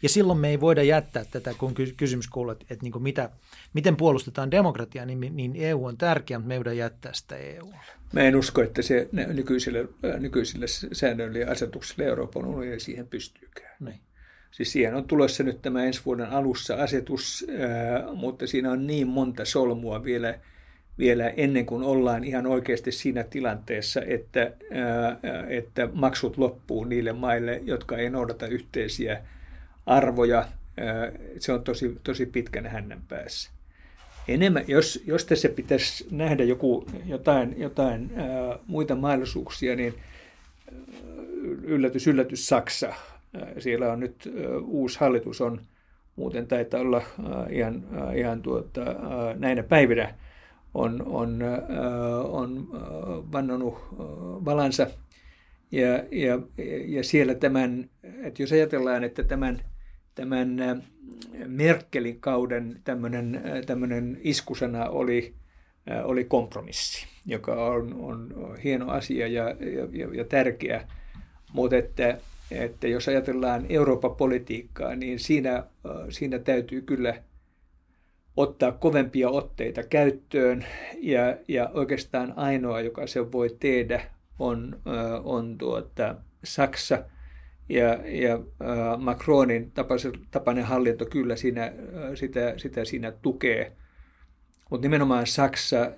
Ja silloin me ei voida jättää tätä, kun kysymys kuuluu, että, että niin kuin mitä, miten puolustetaan demokratiaa, niin, niin EU on tärkeä, mutta me ei voida jättää sitä EU. Mä en usko, että se nykyisille, nykyisille säännöille ja asetuksille Euroopan unioni siihen pystyykään. Niin. Siis siihen on tulossa nyt tämä ensi vuoden alussa asetus, mutta siinä on niin monta solmua vielä – vielä ennen kuin ollaan ihan oikeasti siinä tilanteessa, että, että maksut loppuu niille maille, jotka ei noudata yhteisiä arvoja. Se on tosi, tosi pitkän hännän päässä. Enemmän, jos, jos tässä pitäisi nähdä joku, jotain, jotain ää, muita mahdollisuuksia, niin yllätys, yllätys Saksa. Siellä on nyt ää, uusi hallitus, on muuten taitaa olla ää, ihan, ää, ihan tuota, ää, näinä päivinä on, on, on vannonut valansa. Ja, ja, ja siellä tämän, että jos ajatellaan, että tämän, tämän Merkelin kauden tämmöinen, tämmöinen iskusana oli, oli kompromissi, joka on, on hieno asia ja, ja, ja tärkeä, mutta että, että jos ajatellaan Euroopan politiikkaa, niin siinä, siinä täytyy kyllä – ottaa kovempia otteita käyttöön ja, ja oikeastaan ainoa, joka se voi tehdä, on, on tuota, Saksa ja, ja Macronin tapainen hallinto kyllä siinä, sitä, sitä siinä tukee. Mutta nimenomaan Saksa,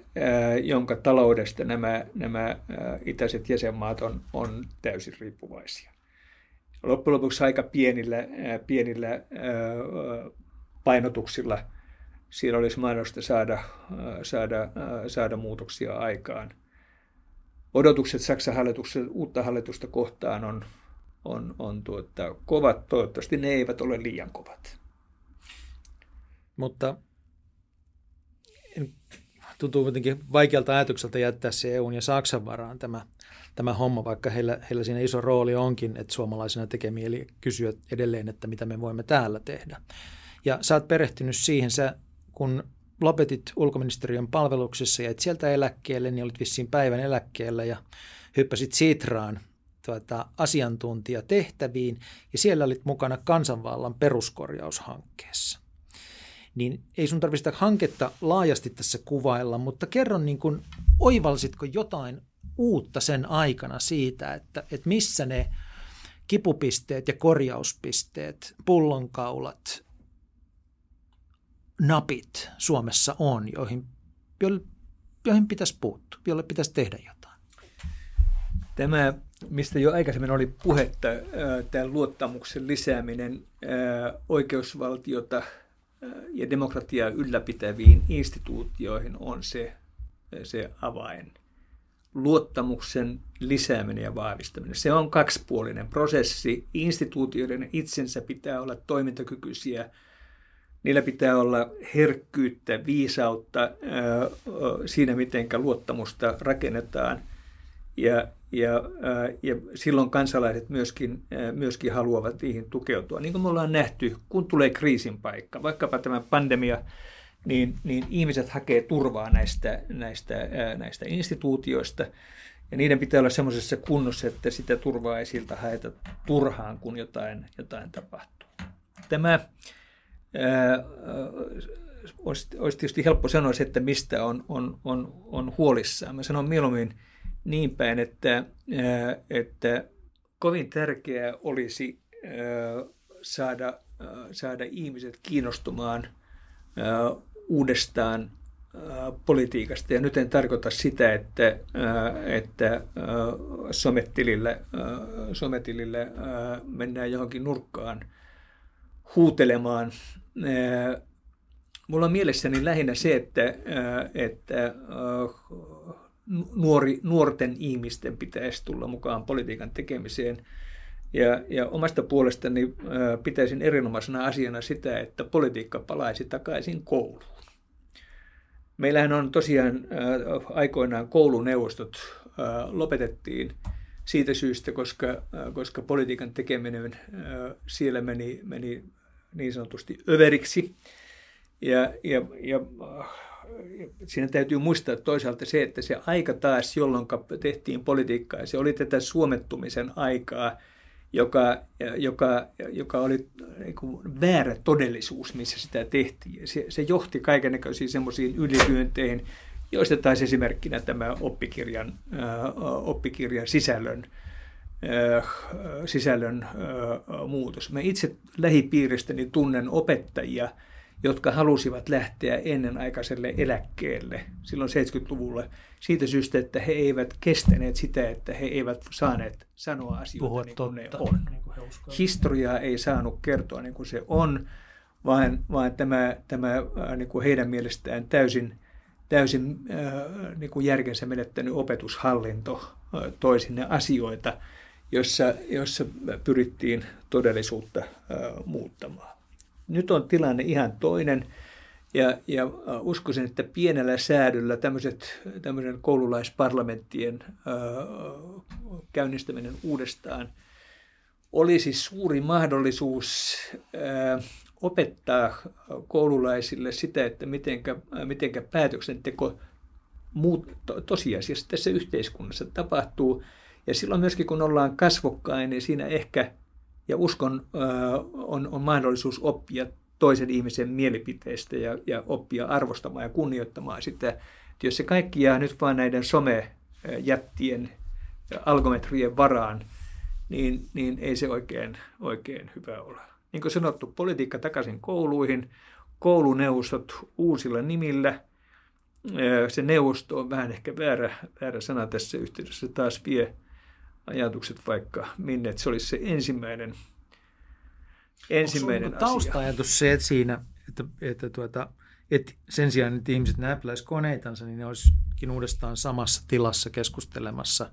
jonka taloudesta nämä, nämä itäiset jäsenmaat on, on täysin riippuvaisia. Loppujen lopuksi aika pienillä, pienillä painotuksilla – siinä olisi mahdollista saada, äh, saada, äh, saada muutoksia aikaan. Odotukset Saksan hallituksen uutta hallitusta kohtaan on, on, on tuota, kovat. Toivottavasti ne eivät ole liian kovat. Mutta tuntuu kuitenkin vaikealta ajatukselta jättää se EUn ja Saksan varaan tämä, tämä homma, vaikka heillä, heillä siinä iso rooli onkin, että suomalaisena tekee mieli kysyä edelleen, että mitä me voimme täällä tehdä. Ja sä oot perehtynyt siihen, sä kun lopetit ulkoministeriön palveluksessa ja et sieltä eläkkeelle, niin olit vissiin päivän eläkkeellä ja hyppäsit Sitraan tuota, asiantuntijatehtäviin ja siellä olit mukana kansanvallan peruskorjaushankkeessa. Niin ei sun tarvitse hanketta laajasti tässä kuvailla, mutta kerron niin kuin, oivalsitko jotain uutta sen aikana siitä, että, että missä ne kipupisteet ja korjauspisteet, pullonkaulat, napit Suomessa on, joihin, joihin pitäisi puuttua, joille pitäisi tehdä jotain? Tämä, mistä jo aikaisemmin oli puhetta, tämä luottamuksen lisääminen oikeusvaltiota ja demokratiaa ylläpitäviin instituutioihin on se, se avain. Luottamuksen lisääminen ja vahvistaminen. Se on kaksipuolinen prosessi. Instituutioiden itsensä pitää olla toimintakykyisiä – niillä pitää olla herkkyyttä, viisautta siinä, miten luottamusta rakennetaan. Ja, ja, ja silloin kansalaiset myöskin, myöskin haluavat niihin tukeutua. Niin kuin me ollaan nähty, kun tulee kriisin paikka, vaikkapa tämä pandemia, niin, niin ihmiset hakee turvaa näistä, näistä, näistä instituutioista. Ja niiden pitää olla semmoisessa kunnossa, että sitä turvaa ei siltä haeta turhaan, kun jotain, jotain tapahtuu. Tämä olisi, olisi tietysti helppo sanoa se, että mistä on, on, on, on huolissaan. Mä sanon mieluummin niin päin, että, että kovin tärkeää olisi saada, saada ihmiset kiinnostumaan uudestaan politiikasta. Ja nyt en tarkoita sitä, että, että sometilille, sometilille mennään johonkin nurkkaan huutelemaan Mulla on mielessäni lähinnä se, että, että nuori, nuorten ihmisten pitäisi tulla mukaan politiikan tekemiseen. Ja, ja omasta puolestani pitäisin erinomaisena asiana sitä, että politiikka palaisi takaisin kouluun. Meillähän on tosiaan aikoinaan kouluneuvostot lopetettiin siitä syystä, koska, koska politiikan tekeminen siellä meni, meni niin sanotusti överiksi. Ja, ja, ja, ja siinä täytyy muistaa toisaalta se, että se aika taas, jolloin tehtiin politiikkaa, se oli tätä suomettumisen aikaa, joka, joka, joka oli niin kuin väärä todellisuus, missä sitä tehtiin. Se, se johti kaikennäköisiin semmoisiin ylilyönteihin, joista taisi esimerkkinä tämä oppikirjan, oppikirjan sisällön sisällön muutos. Mä itse lähipiiristäni tunnen opettajia, jotka halusivat lähteä ennenaikaiselle eläkkeelle silloin 70-luvulla siitä syystä, että he eivät kestäneet sitä, että he eivät saaneet sanoa asioita Puhua niin kuin totta, ne on. Niin kuin Historiaa ei saanut kertoa niin kuin se on, vaan, vaan tämä, tämä niin kuin heidän mielestään täysin, täysin niin kuin järkensä menettänyt opetushallinto toi sinne asioita, jossa, jossa pyrittiin todellisuusta muuttamaan. Nyt on tilanne ihan toinen ja, ja uskoisin, että pienellä säädöllä tämmöiset, tämmöisen koululaisparlamenttien käynnistäminen uudestaan olisi suuri mahdollisuus opettaa koululaisille sitä, että mitenkä, mitenkä päätöksenteko muut, to, tosiasiassa tässä yhteiskunnassa tapahtuu – ja silloin myöskin kun ollaan kasvokkain, niin siinä ehkä, ja uskon, on, on mahdollisuus oppia toisen ihmisen mielipiteistä ja, ja oppia arvostamaan ja kunnioittamaan sitä. Että jos se kaikki jää nyt vain näiden somejättien algometrien varaan, niin, niin ei se oikein, oikein hyvä ole. Niin kuin sanottu, politiikka takaisin kouluihin, kouluneuvostot uusilla nimillä. Se neuvosto on vähän ehkä väärä, väärä sana tässä yhteydessä, taas vie ajatukset vaikka minne, että se olisi se ensimmäinen, ensimmäinen Onko asia. tausta-ajatus se, että siinä, että, että, tuota, että sen sijaan, että ihmiset näpläisivät koneitansa, niin ne olisikin uudestaan samassa tilassa keskustelemassa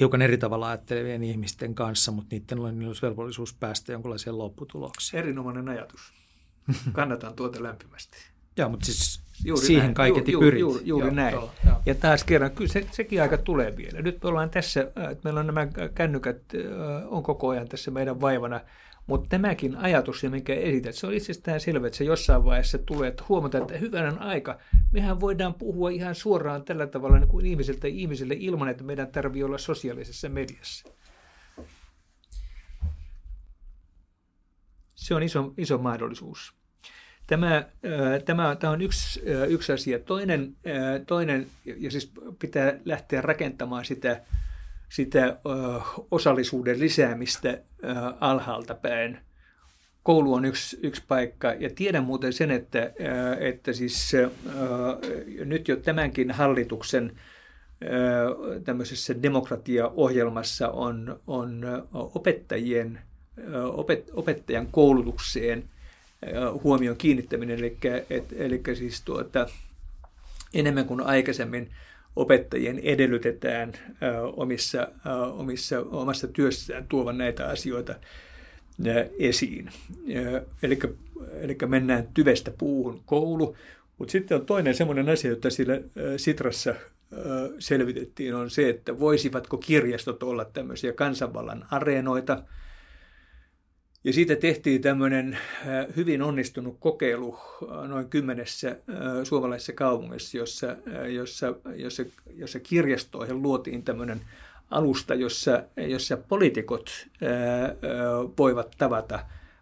hiukan eri tavalla ajattelevien ihmisten kanssa, mutta niiden olisi velvollisuus päästä jonkinlaiseen lopputulokseen. Erinomainen ajatus. [LAUGHS] Kannatan tuota lämpimästi. Joo, mutta siis juuri siihen näin. kaiketi Ju, pyrit. Juuri, juuri joo, näin. Joo, joo. Ja taas kerran, kyllä se, sekin aika tulee vielä. Nyt me ollaan tässä, että meillä on nämä kännykät, on koko ajan tässä meidän vaivana. Mutta tämäkin ajatus, ja minkä esität, se on itsestään selvä, että se jossain vaiheessa tulee, että huomataan, että hyvänä aika, mehän voidaan puhua ihan suoraan tällä tavalla niin kuin ihmiseltä ihmiselle ilman, että meidän tarvii olla sosiaalisessa mediassa. Se on iso, iso mahdollisuus. Tämä, tämä, tämä on yksi, yksi asia. Toinen, toinen, ja siis pitää lähteä rakentamaan sitä, sitä osallisuuden lisäämistä alhaalta päin. Koulu on yksi, yksi paikka, ja tiedän muuten sen, että, että siis nyt jo tämänkin hallituksen tämmöisessä demokratiaohjelmassa on, on opettajien, opet, opettajan koulutukseen – huomion kiinnittäminen, eli, et, eli siis tuota, enemmän kuin aikaisemmin opettajien edellytetään omissa, omissa, omassa työssään tuovan näitä asioita esiin. Eli, eli mennään tyvestä puuhun koulu, mutta sitten on toinen semmoinen asia, jota sillä Sitrassa selvitettiin, on se, että voisivatko kirjastot olla tämmöisiä kansanvallan areenoita – ja siitä tehtiin tämmöinen hyvin onnistunut kokeilu noin kymmenessä suomalaisessa kaupungissa, jossa, jossa, jossa, jossa kirjastoihin luotiin tämmöinen alusta, jossa, jossa poliitikot voivat tavata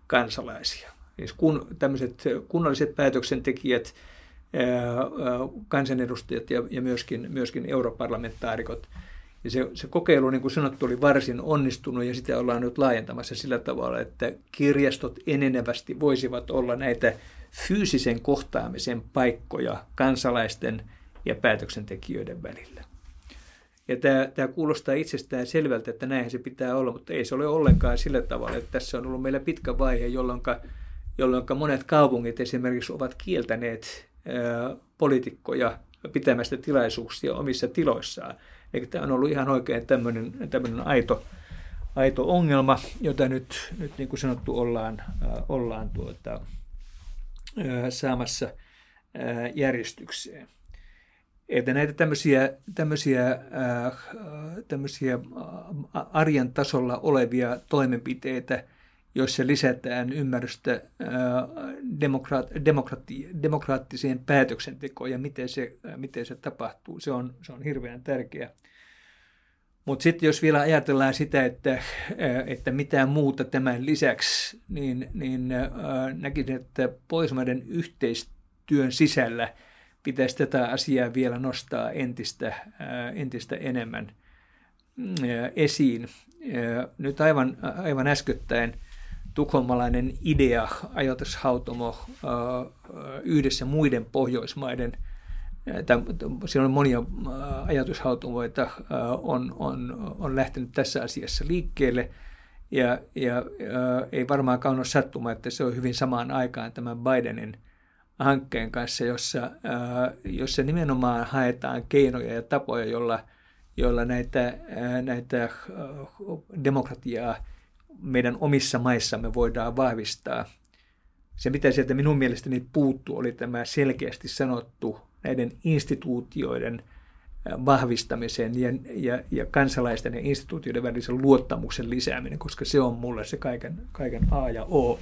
kansalaisia. Siis kun tämmöiset kunnalliset päätöksentekijät, kansanedustajat ja, ja myöskin, myöskin europarlamentaarikot – ja se, se kokeilu, niin kuin sanottu, oli varsin onnistunut ja sitä ollaan nyt laajentamassa sillä tavalla, että kirjastot enenevästi voisivat olla näitä fyysisen kohtaamisen paikkoja kansalaisten ja päätöksentekijöiden välillä. Ja tämä, tämä kuulostaa itsestään selvältä, että näinhän se pitää olla, mutta ei se ole ollenkaan sillä tavalla, että tässä on ollut meillä pitkä vaihe, jolloin, jolloin monet kaupungit esimerkiksi ovat kieltäneet poliitikkoja pitämästä tilaisuuksia omissa tiloissaan. Eli tämä on ollut ihan oikein tämmöinen, tämmöinen aito, aito ongelma, jota nyt, nyt niin kuin sanottu ollaan, äh, ollaan tuota, äh, saamassa äh, järjestykseen. Että näitä tämmöisiä, tämmöisiä, äh, tämmöisiä arjen tasolla olevia toimenpiteitä, joissa lisätään ymmärrystä demokraat, demokraatti, demokraattiseen päätöksentekoon ja miten se, miten se tapahtuu. Se on, se on hirveän tärkeä. Mutta sitten jos vielä ajatellaan sitä, että, että mitään muuta tämän lisäksi, niin, niin näkisin, että Pohjoismaiden yhteistyön sisällä pitäisi tätä asiaa vielä nostaa entistä, entistä enemmän esiin. Nyt aivan, aivan äskettäin tukholmalainen idea, ajatushautomo yhdessä muiden Pohjoismaiden – siellä on monia ajatushautumoita, on, on, on lähtenyt tässä asiassa liikkeelle. Ja, ja, ja ei varmaankaan ole sattuma, että se on hyvin samaan aikaan tämän Bidenin hankkeen kanssa, jossa, jossa nimenomaan haetaan keinoja ja tapoja, joilla, joilla näitä, näitä demokratiaa meidän omissa maissamme voidaan vahvistaa. Se, mitä sieltä minun mielestäni puuttuu, oli tämä selkeästi sanottu näiden instituutioiden vahvistamisen ja, ja, ja kansalaisten ja instituutioiden välisen luottamuksen lisääminen, koska se on mulle se kaiken, kaiken A ja O.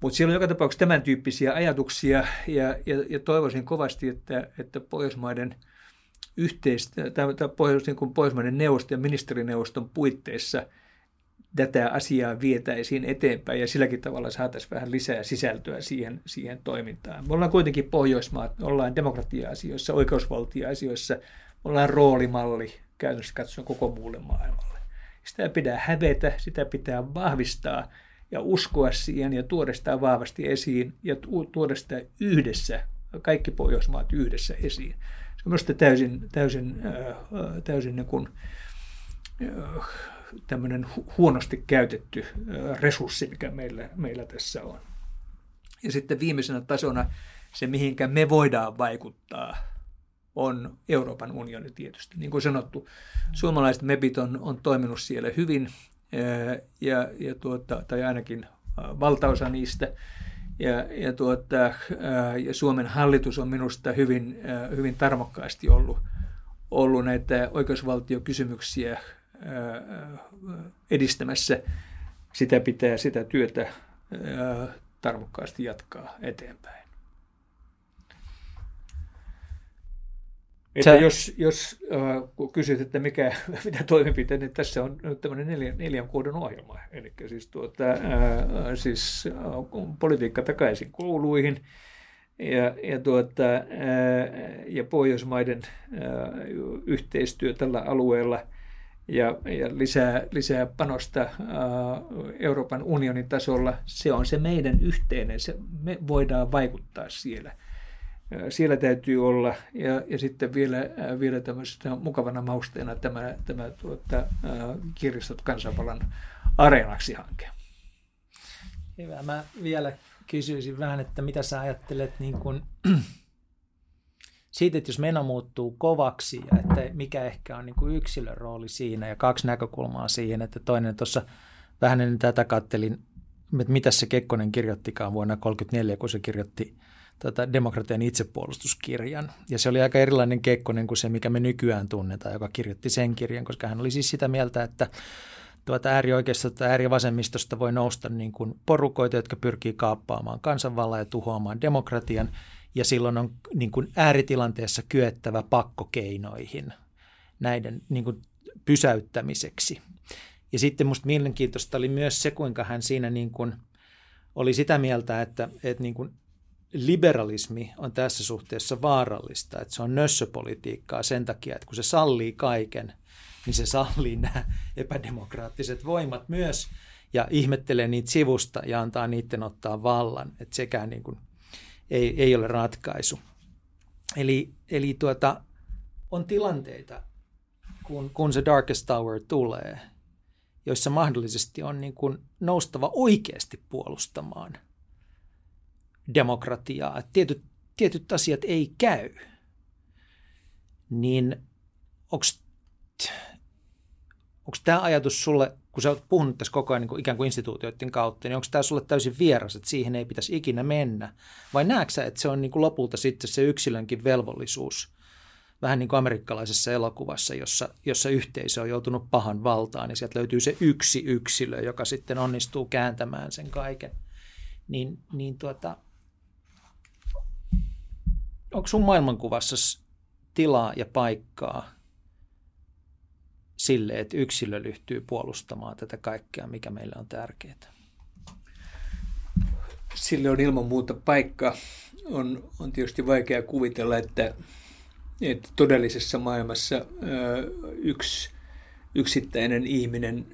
Mutta siellä on joka tapauksessa tämän tyyppisiä ajatuksia ja, ja, ja toivoisin kovasti, että, että Pohjoismaiden yhteistä, tai, tai Pohjois, niin kuin Pohjoismaiden neuvoston ja ministerineuvoston puitteissa – tätä asiaa vietäisiin eteenpäin ja silläkin tavalla saataisiin vähän lisää sisältöä siihen, siihen toimintaan. Me ollaan kuitenkin Pohjoismaat, me ollaan demokratia-asioissa, oikeusvaltia-asioissa, me ollaan roolimalli käytännössä katsoen koko muulle maailmalle. Sitä pitää hävetä, sitä pitää vahvistaa ja uskoa siihen ja tuoda sitä vahvasti esiin ja tuoda sitä yhdessä, kaikki Pohjoismaat yhdessä esiin. Se on minusta täysin, täysin, äh, täysin niin kuin, äh, tämmöinen huonosti käytetty resurssi, mikä meillä, meillä tässä on. Ja sitten viimeisenä tasona se, mihinkä me voidaan vaikuttaa, on Euroopan unioni tietysti. Niin kuin sanottu, suomalaiset MEPit on, on toiminut siellä hyvin, ja, ja tuota, tai ainakin valtaosa niistä. Ja, ja, tuota, ja Suomen hallitus on minusta hyvin, hyvin tarmokkaasti ollut, ollut näitä oikeusvaltiokysymyksiä edistämässä. sitä pitää sitä työtä tarmokkaasti jatkaa eteenpäin. Että jos, jos äh, kun kysyt, että mikä, [LAUGHS] mitä toimenpiteitä, niin tässä on nyt tämmöinen neljän, neljän kuuden ohjelma. Eli siis, tuota, äh, siis äh, politiikka takaisin kouluihin ja, ja, tuota, äh, ja Pohjoismaiden äh, yhteistyö tällä alueella ja, ja lisää, lisää panosta äh, Euroopan unionin tasolla. Se on se meidän yhteinen, se, me voidaan vaikuttaa siellä – siellä täytyy olla, ja, ja sitten vielä, vielä tämmöisenä mukavana mausteena tämä, tämä tuota, kirjastot kansanvallan areenaksi hanke. Hyvä. Mä vielä kysyisin vähän, että mitä sä ajattelet niin kun, siitä, että jos meno muuttuu kovaksi ja että mikä ehkä on niin kuin yksilön rooli siinä ja kaksi näkökulmaa siihen, että toinen tuossa vähän ennen tätä kattelin, että mitä se Kekkonen kirjoittikaan vuonna 1934, kun se kirjoitti tota, demokratian itsepuolustuskirjan. Ja se oli aika erilainen Kekkonen kuin se, mikä me nykyään tunnetaan, joka kirjoitti sen kirjan, koska hän oli siis sitä mieltä, että tuota äärioikeistosta tai äärivasemmistosta voi nousta niin kuin porukoita, jotka pyrkii kaappaamaan kansanvallan ja tuhoamaan demokratian, ja silloin on niin kuin ääritilanteessa kyettävä pakkokeinoihin näiden niin kuin pysäyttämiseksi. Ja sitten minusta mielenkiintoista oli myös se, kuinka hän siinä niin kuin oli sitä mieltä, että, että niin kuin liberalismi on tässä suhteessa vaarallista, että se on nössöpolitiikkaa sen takia, että kun se sallii kaiken, niin se sallii nämä epädemokraattiset voimat myös ja ihmettelee niitä sivusta ja antaa niiden ottaa vallan, että sekään niin kuin ei, ei ole ratkaisu. Eli, eli tuota, on tilanteita, kun, kun se Darkest Tower tulee, joissa mahdollisesti on niin kuin noustava oikeasti puolustamaan – demokratiaa, tietyt, tietyt asiat ei käy, niin onko tämä ajatus sulle, kun sä oot puhunut tässä koko ajan niin kuin ikään kuin instituutioiden kautta, niin onko tämä sulle täysin vieras, että siihen ei pitäisi ikinä mennä? Vai näetkö sä, että se on niin kuin lopulta sitten se yksilönkin velvollisuus, vähän niin kuin amerikkalaisessa elokuvassa, jossa, jossa yhteisö on joutunut pahan valtaan, niin sieltä löytyy se yksi yksilö, joka sitten onnistuu kääntämään sen kaiken. Niin, niin tuota, onko sun maailmankuvassa tilaa ja paikkaa sille, että yksilö lyhtyy puolustamaan tätä kaikkea, mikä meille on tärkeää? Sille on ilman muuta paikka. On, on tietysti vaikea kuvitella, että, että todellisessa maailmassa ö, yksi yksittäinen ihminen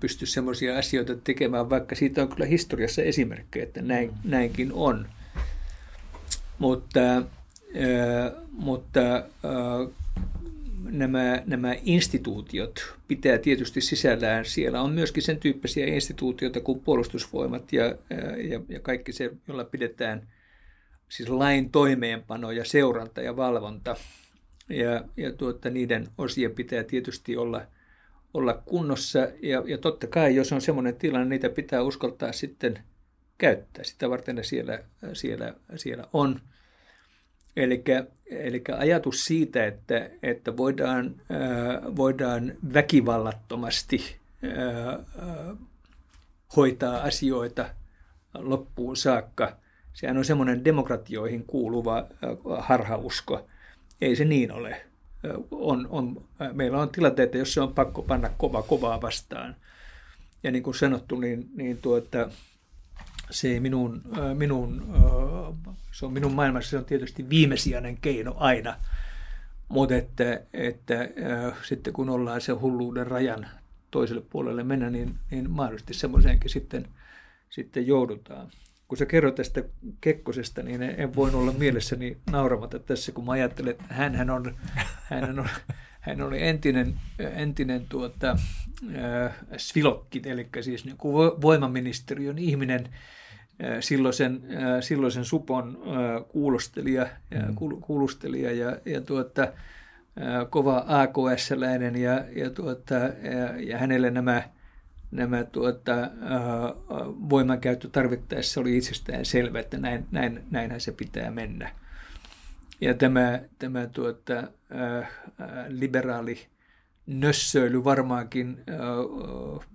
pystyy semmoisia asioita tekemään, vaikka siitä on kyllä historiassa esimerkkejä, että näin, mm. näinkin on. Mutta mutta nämä, nämä instituutiot pitää tietysti sisällään. Siellä on myöskin sen tyyppisiä instituutioita kuin puolustusvoimat ja, ja, ja kaikki se, jolla pidetään siis lain toimeenpano ja seuranta ja valvonta. Ja, ja tuota, niiden osien pitää tietysti olla, olla kunnossa. Ja, ja totta kai, jos on semmoinen tilanne, niitä pitää uskaltaa sitten käyttää. Sitä varten ne siellä, siellä, siellä on. Eli ajatus siitä, että, että voidaan, äh, voidaan väkivallattomasti äh, hoitaa asioita loppuun saakka, sehän on semmoinen demokratioihin kuuluva äh, harhausko. Ei se niin ole. On, on, meillä on tilanteita, jossa on pakko panna kova kovaa vastaan. Ja niin kuin sanottu, niin, niin tuota, se, minun, minun, se on minun maailmassa se on tietysti viimesijainen keino aina, mutta että, että äh, sitten kun ollaan se hulluuden rajan toiselle puolelle mennä, niin, niin mahdollisesti semmoiseenkin sitten, sitten joudutaan. Kun sä kerroit tästä Kekkosesta, niin en voinut olla mielessäni nauramatta tässä, kun mä ajattelen, että hän on, hän on, hän oli entinen, entinen tuota, äh, Svilokki, eli siis niin kuin voimaministeriön ihminen, silloisen, silloisen Supon kuulostelija, mm. kuulustelija ja, ja tuota, kova AKS-läinen ja, ja, tuota, ja, ja hänelle nämä, nämä tuota, voimankäyttö tarvittaessa oli itsestään selvä, että näin, näin, näinhän se pitää mennä. Ja tämä, tämä tuota, liberaali nössöily varmaankin,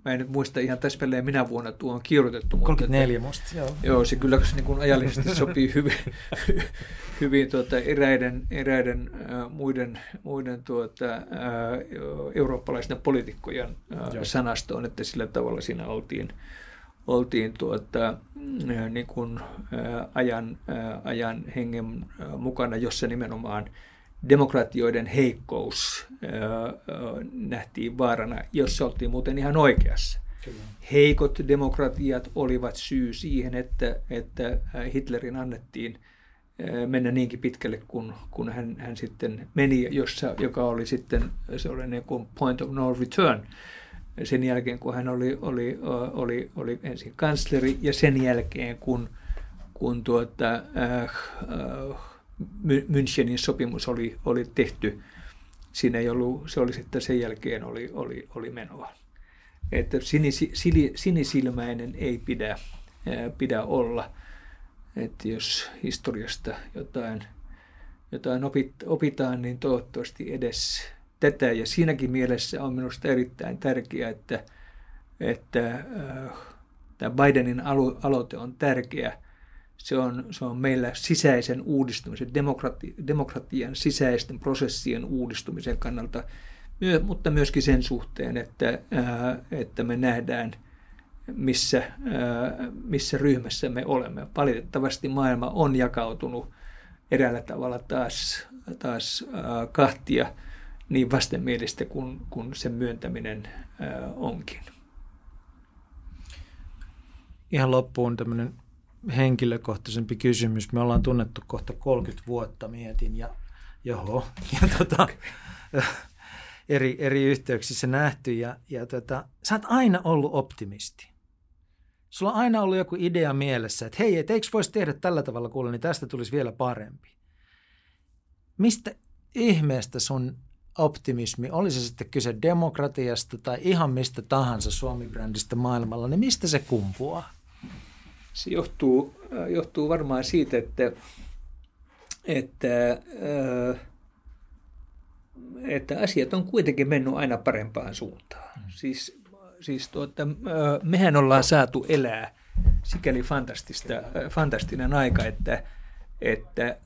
mä en nyt muista ihan täsmälleen minä vuonna tuo on kirjoitettu. 34 musta, joo. Joo, se kyllä se niin kuin ajallisesti sopii [LAUGHS] hyvin, hyvin tuota, eräiden, eräiden äh, muiden, muiden tuota, äh, eurooppalaisten poliitikkojen äh, sanastoon, että sillä tavalla siinä oltiin, oltiin tuota, äh, niin kuin, äh, ajan, äh, ajan hengen äh, mukana, jossa nimenomaan – demokratioiden heikkous nähtiin vaarana, jos oltiin muuten ihan oikeassa. Kyllä. Heikot demokratiat olivat syy siihen, että, että Hitlerin annettiin mennä niinkin pitkälle, kun, kun hän, hän sitten meni, jossa, joka oli sitten se oli niin kuin point of no return sen jälkeen, kun hän oli, oli, oli, oli ensin kansleri ja sen jälkeen, kun, kun tuota, äh, äh, Münchenin sopimus oli, oli tehty. Siinä ei ollut, se oli sitten sen jälkeen oli, oli, oli menoa. Että sinisi, sinisilmäinen ei pidä, pidä olla. Että jos historiasta jotain, jotain opit, opitaan, niin toivottavasti edes tätä. Ja siinäkin mielessä on minusta erittäin tärkeää, että, että äh, tämä Bidenin alo, aloite on tärkeä – se on, se on meillä sisäisen uudistumisen, demokrati, demokratian sisäisten prosessien uudistumisen kannalta, myö, mutta myöskin sen suhteen, että, ää, että me nähdään, missä, ää, missä ryhmässä me olemme. Valitettavasti maailma on jakautunut eräällä tavalla taas, taas ää, kahtia niin vastenmielistä kuin, kuin sen myöntäminen ää, onkin. Ihan loppuun tämmöinen henkilökohtaisempi kysymys. Me ollaan tunnettu kohta 30 vuotta, mietin, ja joho, [LAUGHS] ja tota, [LAUGHS] eri, eri yhteyksissä nähty, ja, ja tota, sä oot aina ollut optimisti. Sulla on aina ollut joku idea mielessä, että hei, et eikö voisi tehdä tällä tavalla kuule, niin tästä tulisi vielä parempi. Mistä ihmeestä sun optimismi, oli se sitten kyse demokratiasta tai ihan mistä tahansa Suomi-brändistä maailmalla, niin mistä se kumpuaa? Se johtuu, äh, johtuu varmaan siitä, että, että, äh, että asiat on kuitenkin mennyt aina parempaan suuntaan. Mm. Siis, siis tuota, äh, mehän ollaan saatu elää sikäli fantastista, fantastinen aika, että, että,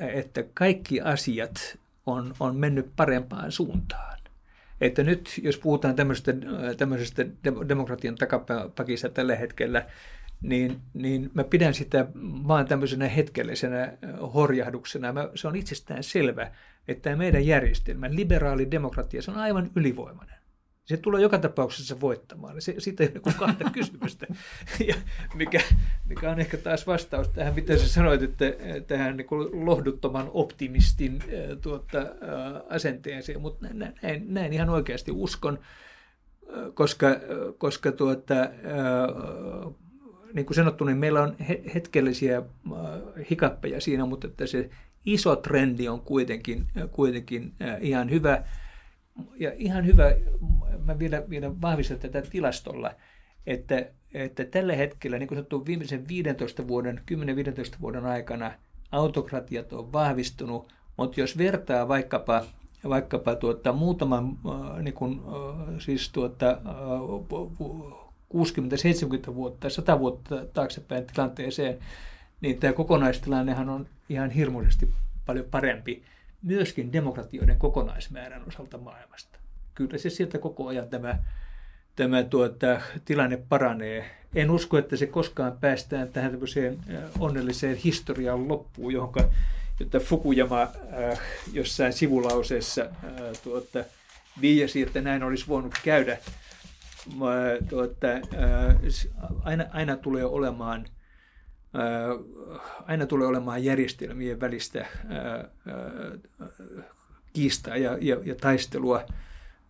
että kaikki asiat on, on mennyt parempaan suuntaan. Että nyt, jos puhutaan tämmöisestä, tämmöisestä demokratian takapakissa tällä hetkellä, niin, niin mä pidän sitä vaan tämmöisenä hetkellisenä horjahduksena. Mä, se on itsestään selvä, että tämä meidän järjestelmä, liberaali demokratia, se on aivan ylivoimainen. Se tulee joka tapauksessa voittamaan. Se, siitä ei ole kahta [LAUGHS] kysymystä. Ja mikä, mikä on ehkä taas vastaus tähän, mitä sä sanoit, että tähän niin lohduttoman optimistin tuota, asenteeseen. Mutta näin, näin ihan oikeasti uskon, koska, koska tuota, niin kuin sanottu, niin meillä on hetkellisiä äh, hikappeja siinä, mutta että se iso trendi on kuitenkin, äh, kuitenkin äh, ihan hyvä. Ja ihan hyvä, mä vielä, vielä vahvistan tätä tilastolla, että, että tällä hetkellä, niin kuin sanottu, viimeisen 15 vuoden, 10-15 vuoden aikana autokratiat on vahvistunut, mutta jos vertaa vaikkapa vaikkapa tuota, muutaman niin kuin, siis tuota, 60-70 vuotta, 100 vuotta taaksepäin tilanteeseen, niin tämä kokonaistilannehan on ihan hirmuisesti paljon parempi myöskin demokratioiden kokonaismäärän osalta maailmasta. Kyllä se sieltä koko ajan tämä, tämä tuota, tilanne paranee. En usko, että se koskaan päästään tähän tämmöiseen onnelliseen historian loppuun, johon jota Fukuyama äh, jossain sivulauseessa äh, tuota, viiasi, että näin olisi voinut käydä tuota, aina, aina tulee olemaan aina tulee olemaan järjestelmien välistä kiistaa ja, ja, ja taistelua,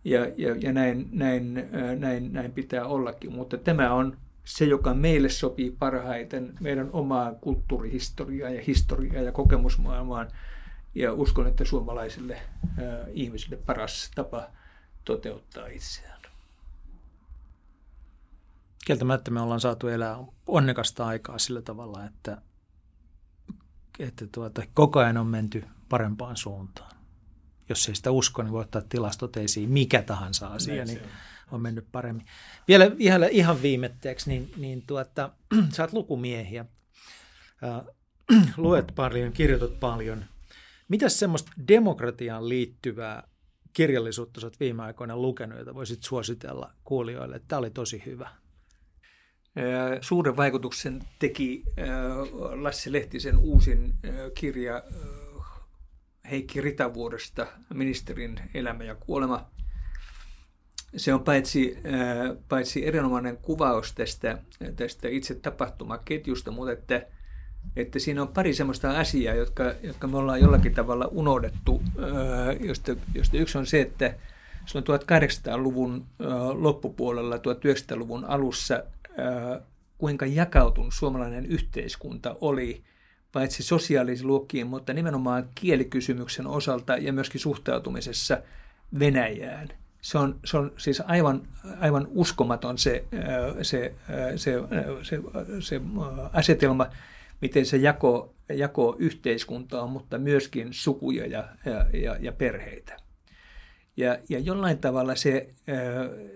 ja, ja, ja näin, näin, näin, näin pitää ollakin. Mutta tämä on se, joka meille sopii parhaiten meidän omaa kulttuurihistoriaa ja historiaa ja kokemusmaailmaan. Ja uskon, että suomalaisille ihmisille paras tapa toteuttaa itseään kieltämättä me ollaan saatu elää onnekasta aikaa sillä tavalla, että, että tuota, koko ajan on menty parempaan suuntaan. jos ei sitä usko, niin voi ottaa tilastot esiin, mikä tahansa asia, niin on mennyt paremmin. Vielä ihan, ihan viimetteeksi, niin, niin tuota, [CLEARS THROAT] sä oot lukumiehiä, [CLEARS THROAT] luet paljon, kirjoitat paljon. Mitäs semmoista demokratiaan liittyvää kirjallisuutta sä oot viime aikoina lukenut, jota voisit suositella kuulijoille, että tämä oli tosi hyvä? Suuren vaikutuksen teki Lassi Lehtisen uusin kirja Heikki Ritavuoresta, ministerin elämä ja kuolema. Se on paitsi, paitsi erinomainen kuvaus tästä, tästä itse tapahtumaketjusta, mutta että, että siinä on pari sellaista asiaa, jotka, jotka me ollaan jollakin tavalla unohdettu, josta, josta yksi on se, että silloin 1800-luvun loppupuolella, 1900-luvun alussa kuinka jakautunut suomalainen yhteiskunta oli paitsi sosiaalisluokkiin, mutta nimenomaan kielikysymyksen osalta ja myöskin suhtautumisessa Venäjään. Se on, se on siis aivan, aivan uskomaton se, se, se, se, se asetelma, miten se jako, jako yhteiskuntaa, mutta myöskin sukuja ja, ja, ja perheitä. Ja, ja jollain tavalla se,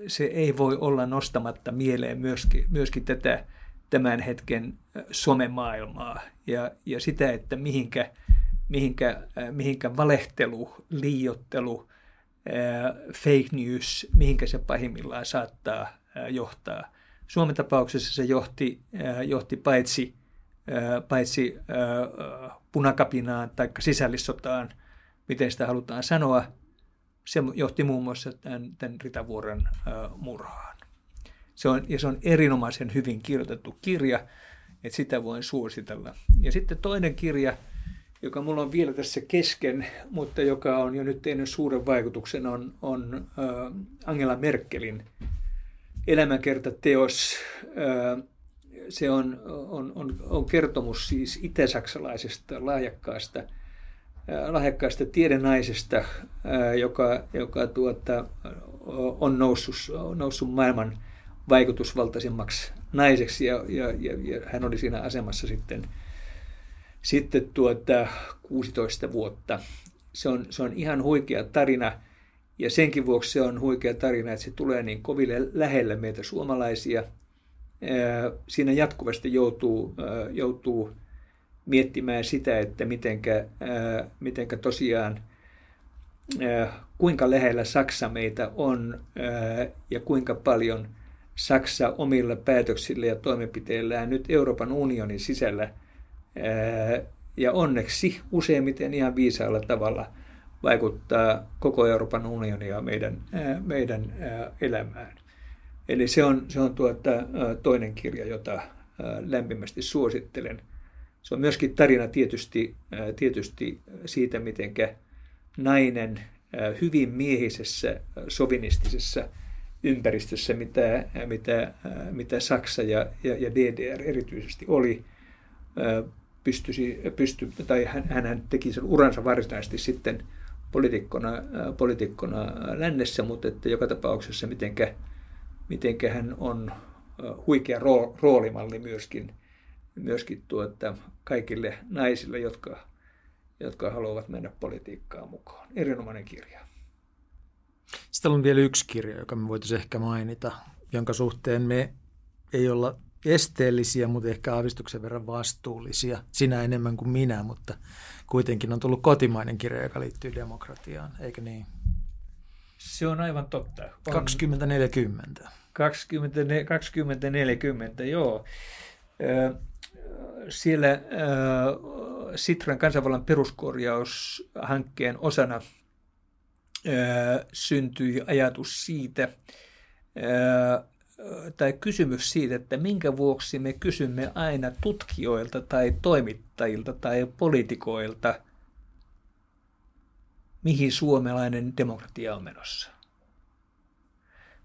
se ei voi olla nostamatta mieleen myöskin, myöskin tätä tämän hetken somemaailmaa ja, ja sitä, että mihinkä, mihinkä, mihinkä valehtelu, liiottelu, fake news, mihinkä se pahimmillaan saattaa johtaa. Suomen tapauksessa se johti, johti paitsi, paitsi punakapinaan tai sisällissotaan, miten sitä halutaan sanoa, se johti muun muassa tämän, tämän Ritavuoren murhaan. Se on, ja se on erinomaisen hyvin kirjoitettu kirja, että sitä voin suositella. Ja sitten toinen kirja, joka mulla on vielä tässä kesken, mutta joka on jo nyt tehnyt suuren vaikutuksen, on, on Angela Merkelin elämänkertateos. Se on, on, on, on kertomus siis itä-saksalaisesta lahjakkaasta – lahjakkaasta tiedenaisesta, joka, joka tuota, on noussut, noussut maailman vaikutusvaltaisimmaksi naiseksi ja, ja, ja, ja hän oli siinä asemassa sitten, sitten tuota 16 vuotta. Se on, se on ihan huikea tarina ja senkin vuoksi se on huikea tarina, että se tulee niin koville lähellä meitä suomalaisia. Siinä jatkuvasti joutuu, joutuu miettimään sitä, että mitenkä, ää, mitenkä tosiaan ää, kuinka lähellä Saksa meitä on ää, ja kuinka paljon Saksa omilla päätöksillä ja toimenpiteillään nyt Euroopan unionin sisällä ää, ja onneksi useimmiten ihan viisaalla tavalla vaikuttaa koko Euroopan unionia meidän, ää, meidän ää, elämään. Eli se on, se on tuota, toinen kirja, jota lämpimästi suosittelen – se on myöskin tarina tietysti, tietysti siitä, miten nainen hyvin miehisessä sovinistisessa ympäristössä, mitä, mitä, mitä Saksa ja, ja, ja DDR erityisesti oli, pystyisi, pysty, tai hän, hän teki sen uransa varsinaisesti sitten poliitikkona, poliitikkona lännessä, mutta että joka tapauksessa mitenkä, mitenkä hän on huikea roolimalli myöskin myöskin tuota, kaikille naisille, jotka, jotka haluavat mennä politiikkaan mukaan. Erinomainen kirja. Sitten on vielä yksi kirja, joka me voitaisiin ehkä mainita, jonka suhteen me ei olla esteellisiä, mutta ehkä aavistuksen verran vastuullisia. Sinä enemmän kuin minä, mutta kuitenkin on tullut kotimainen kirja, joka liittyy demokratiaan, eikö niin? Se on aivan totta. On 2040. 20, 2040, joo siellä äh, Sitran kansanvallan peruskorjaushankkeen osana äh, syntyi ajatus siitä, äh, tai kysymys siitä, että minkä vuoksi me kysymme aina tutkijoilta tai toimittajilta tai poliitikoilta, mihin suomalainen demokratia on menossa.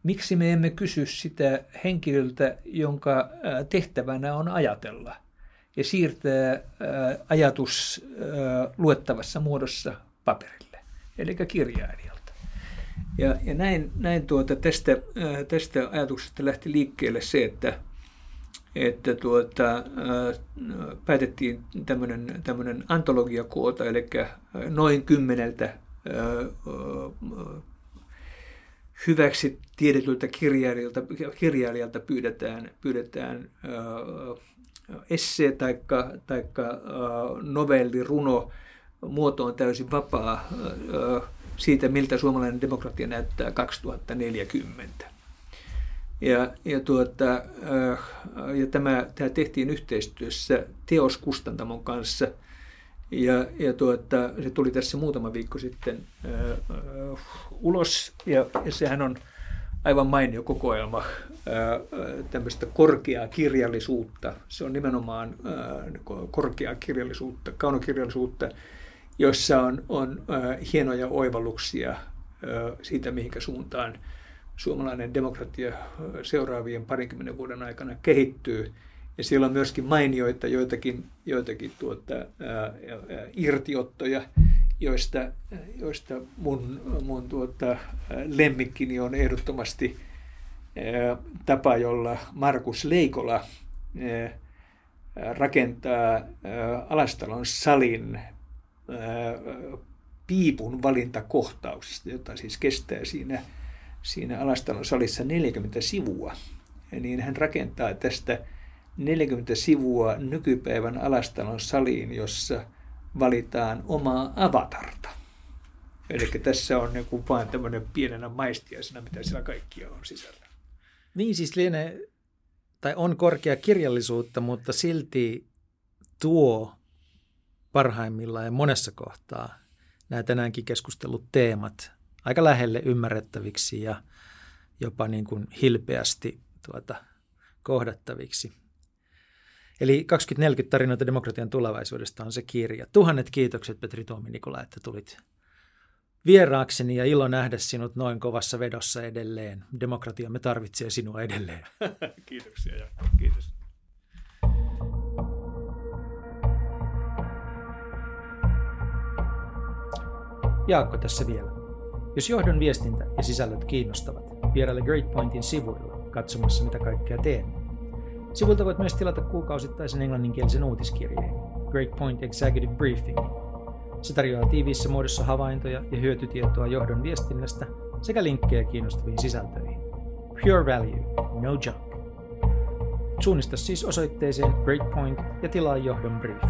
Miksi me emme kysy sitä henkilöltä, jonka tehtävänä on ajatella – ja siirtää ajatus luettavassa muodossa paperille, eli kirjailijalta. Ja, ja näin, näin tuota, tästä, tästä ajatuksesta lähti liikkeelle se, että, että tuota, päätettiin tämmöinen, tämmöinen antologiakoota, eli noin kymmeneltä hyväksi tiedetyltä kirjailijalta, kirjailijalta pyydetään, pyydetään esse tai taikka novelli, runo, muoto on täysin vapaa siitä, miltä suomalainen demokratia näyttää 2040. Ja, ja, tuota, ja tämä, tämä tehtiin yhteistyössä Teoskustantamon kanssa. Ja, ja tuota, se tuli tässä muutama viikko sitten uh, ulos, ja, ja sehän on aivan mainio kokoelma uh, tämmöistä korkeaa kirjallisuutta. Se on nimenomaan uh, korkeaa kirjallisuutta, kaunokirjallisuutta, jossa on, on uh, hienoja oivalluksia siitä, mihinkä suuntaan suomalainen demokratia seuraavien parinkymmenen vuoden aikana kehittyy. Ja siellä on myöskin mainioita joitakin, joitakin tuota, ää, ää, irtiottoja, joista, joista mun, mun tuota, lemmikkini on ehdottomasti ää, tapa, jolla Markus Leikola ää, rakentaa ää, Alastalon salin piipun valintakohtauksesta, jota siis kestää siinä – siinä Alastalon salissa 40 sivua, niin hän rakentaa tästä 40 sivua nykypäivän Alastalon saliin, jossa valitaan omaa avatarta. Eli tässä on niin vain tämmöinen pienenä maistiaisena, mitä siellä kaikkia on sisällä. Niin siis lienee, tai on korkea kirjallisuutta, mutta silti tuo parhaimmillaan ja monessa kohtaa nämä tänäänkin keskustellut teemat aika lähelle ymmärrettäviksi ja jopa niin kuin hilpeästi tuota, kohdattaviksi. Eli 2040 tarinoita demokratian tulevaisuudesta on se kirja. Tuhannet kiitokset Petri Tuomi Nikola, että tulit vieraakseni ja ilo nähdä sinut noin kovassa vedossa edelleen. Demokratiamme tarvitsee sinua edelleen. [LAUGHS] Kiitoksia ja kiitos. Jaakko tässä vielä. Jos johdon viestintä ja sisällöt kiinnostavat, vieraile Great Pointin sivuilla katsomassa mitä kaikkea teemme. Sivulta voit myös tilata kuukausittaisen englanninkielisen uutiskirjeen Great Point Executive Briefing. Se tarjoaa tiiviissä muodossa havaintoja ja hyötytietoa johdon viestinnästä sekä linkkejä kiinnostaviin sisältöihin. Pure value, no junk. Suunnista siis osoitteeseen Great Point ja tilaa johdon brief.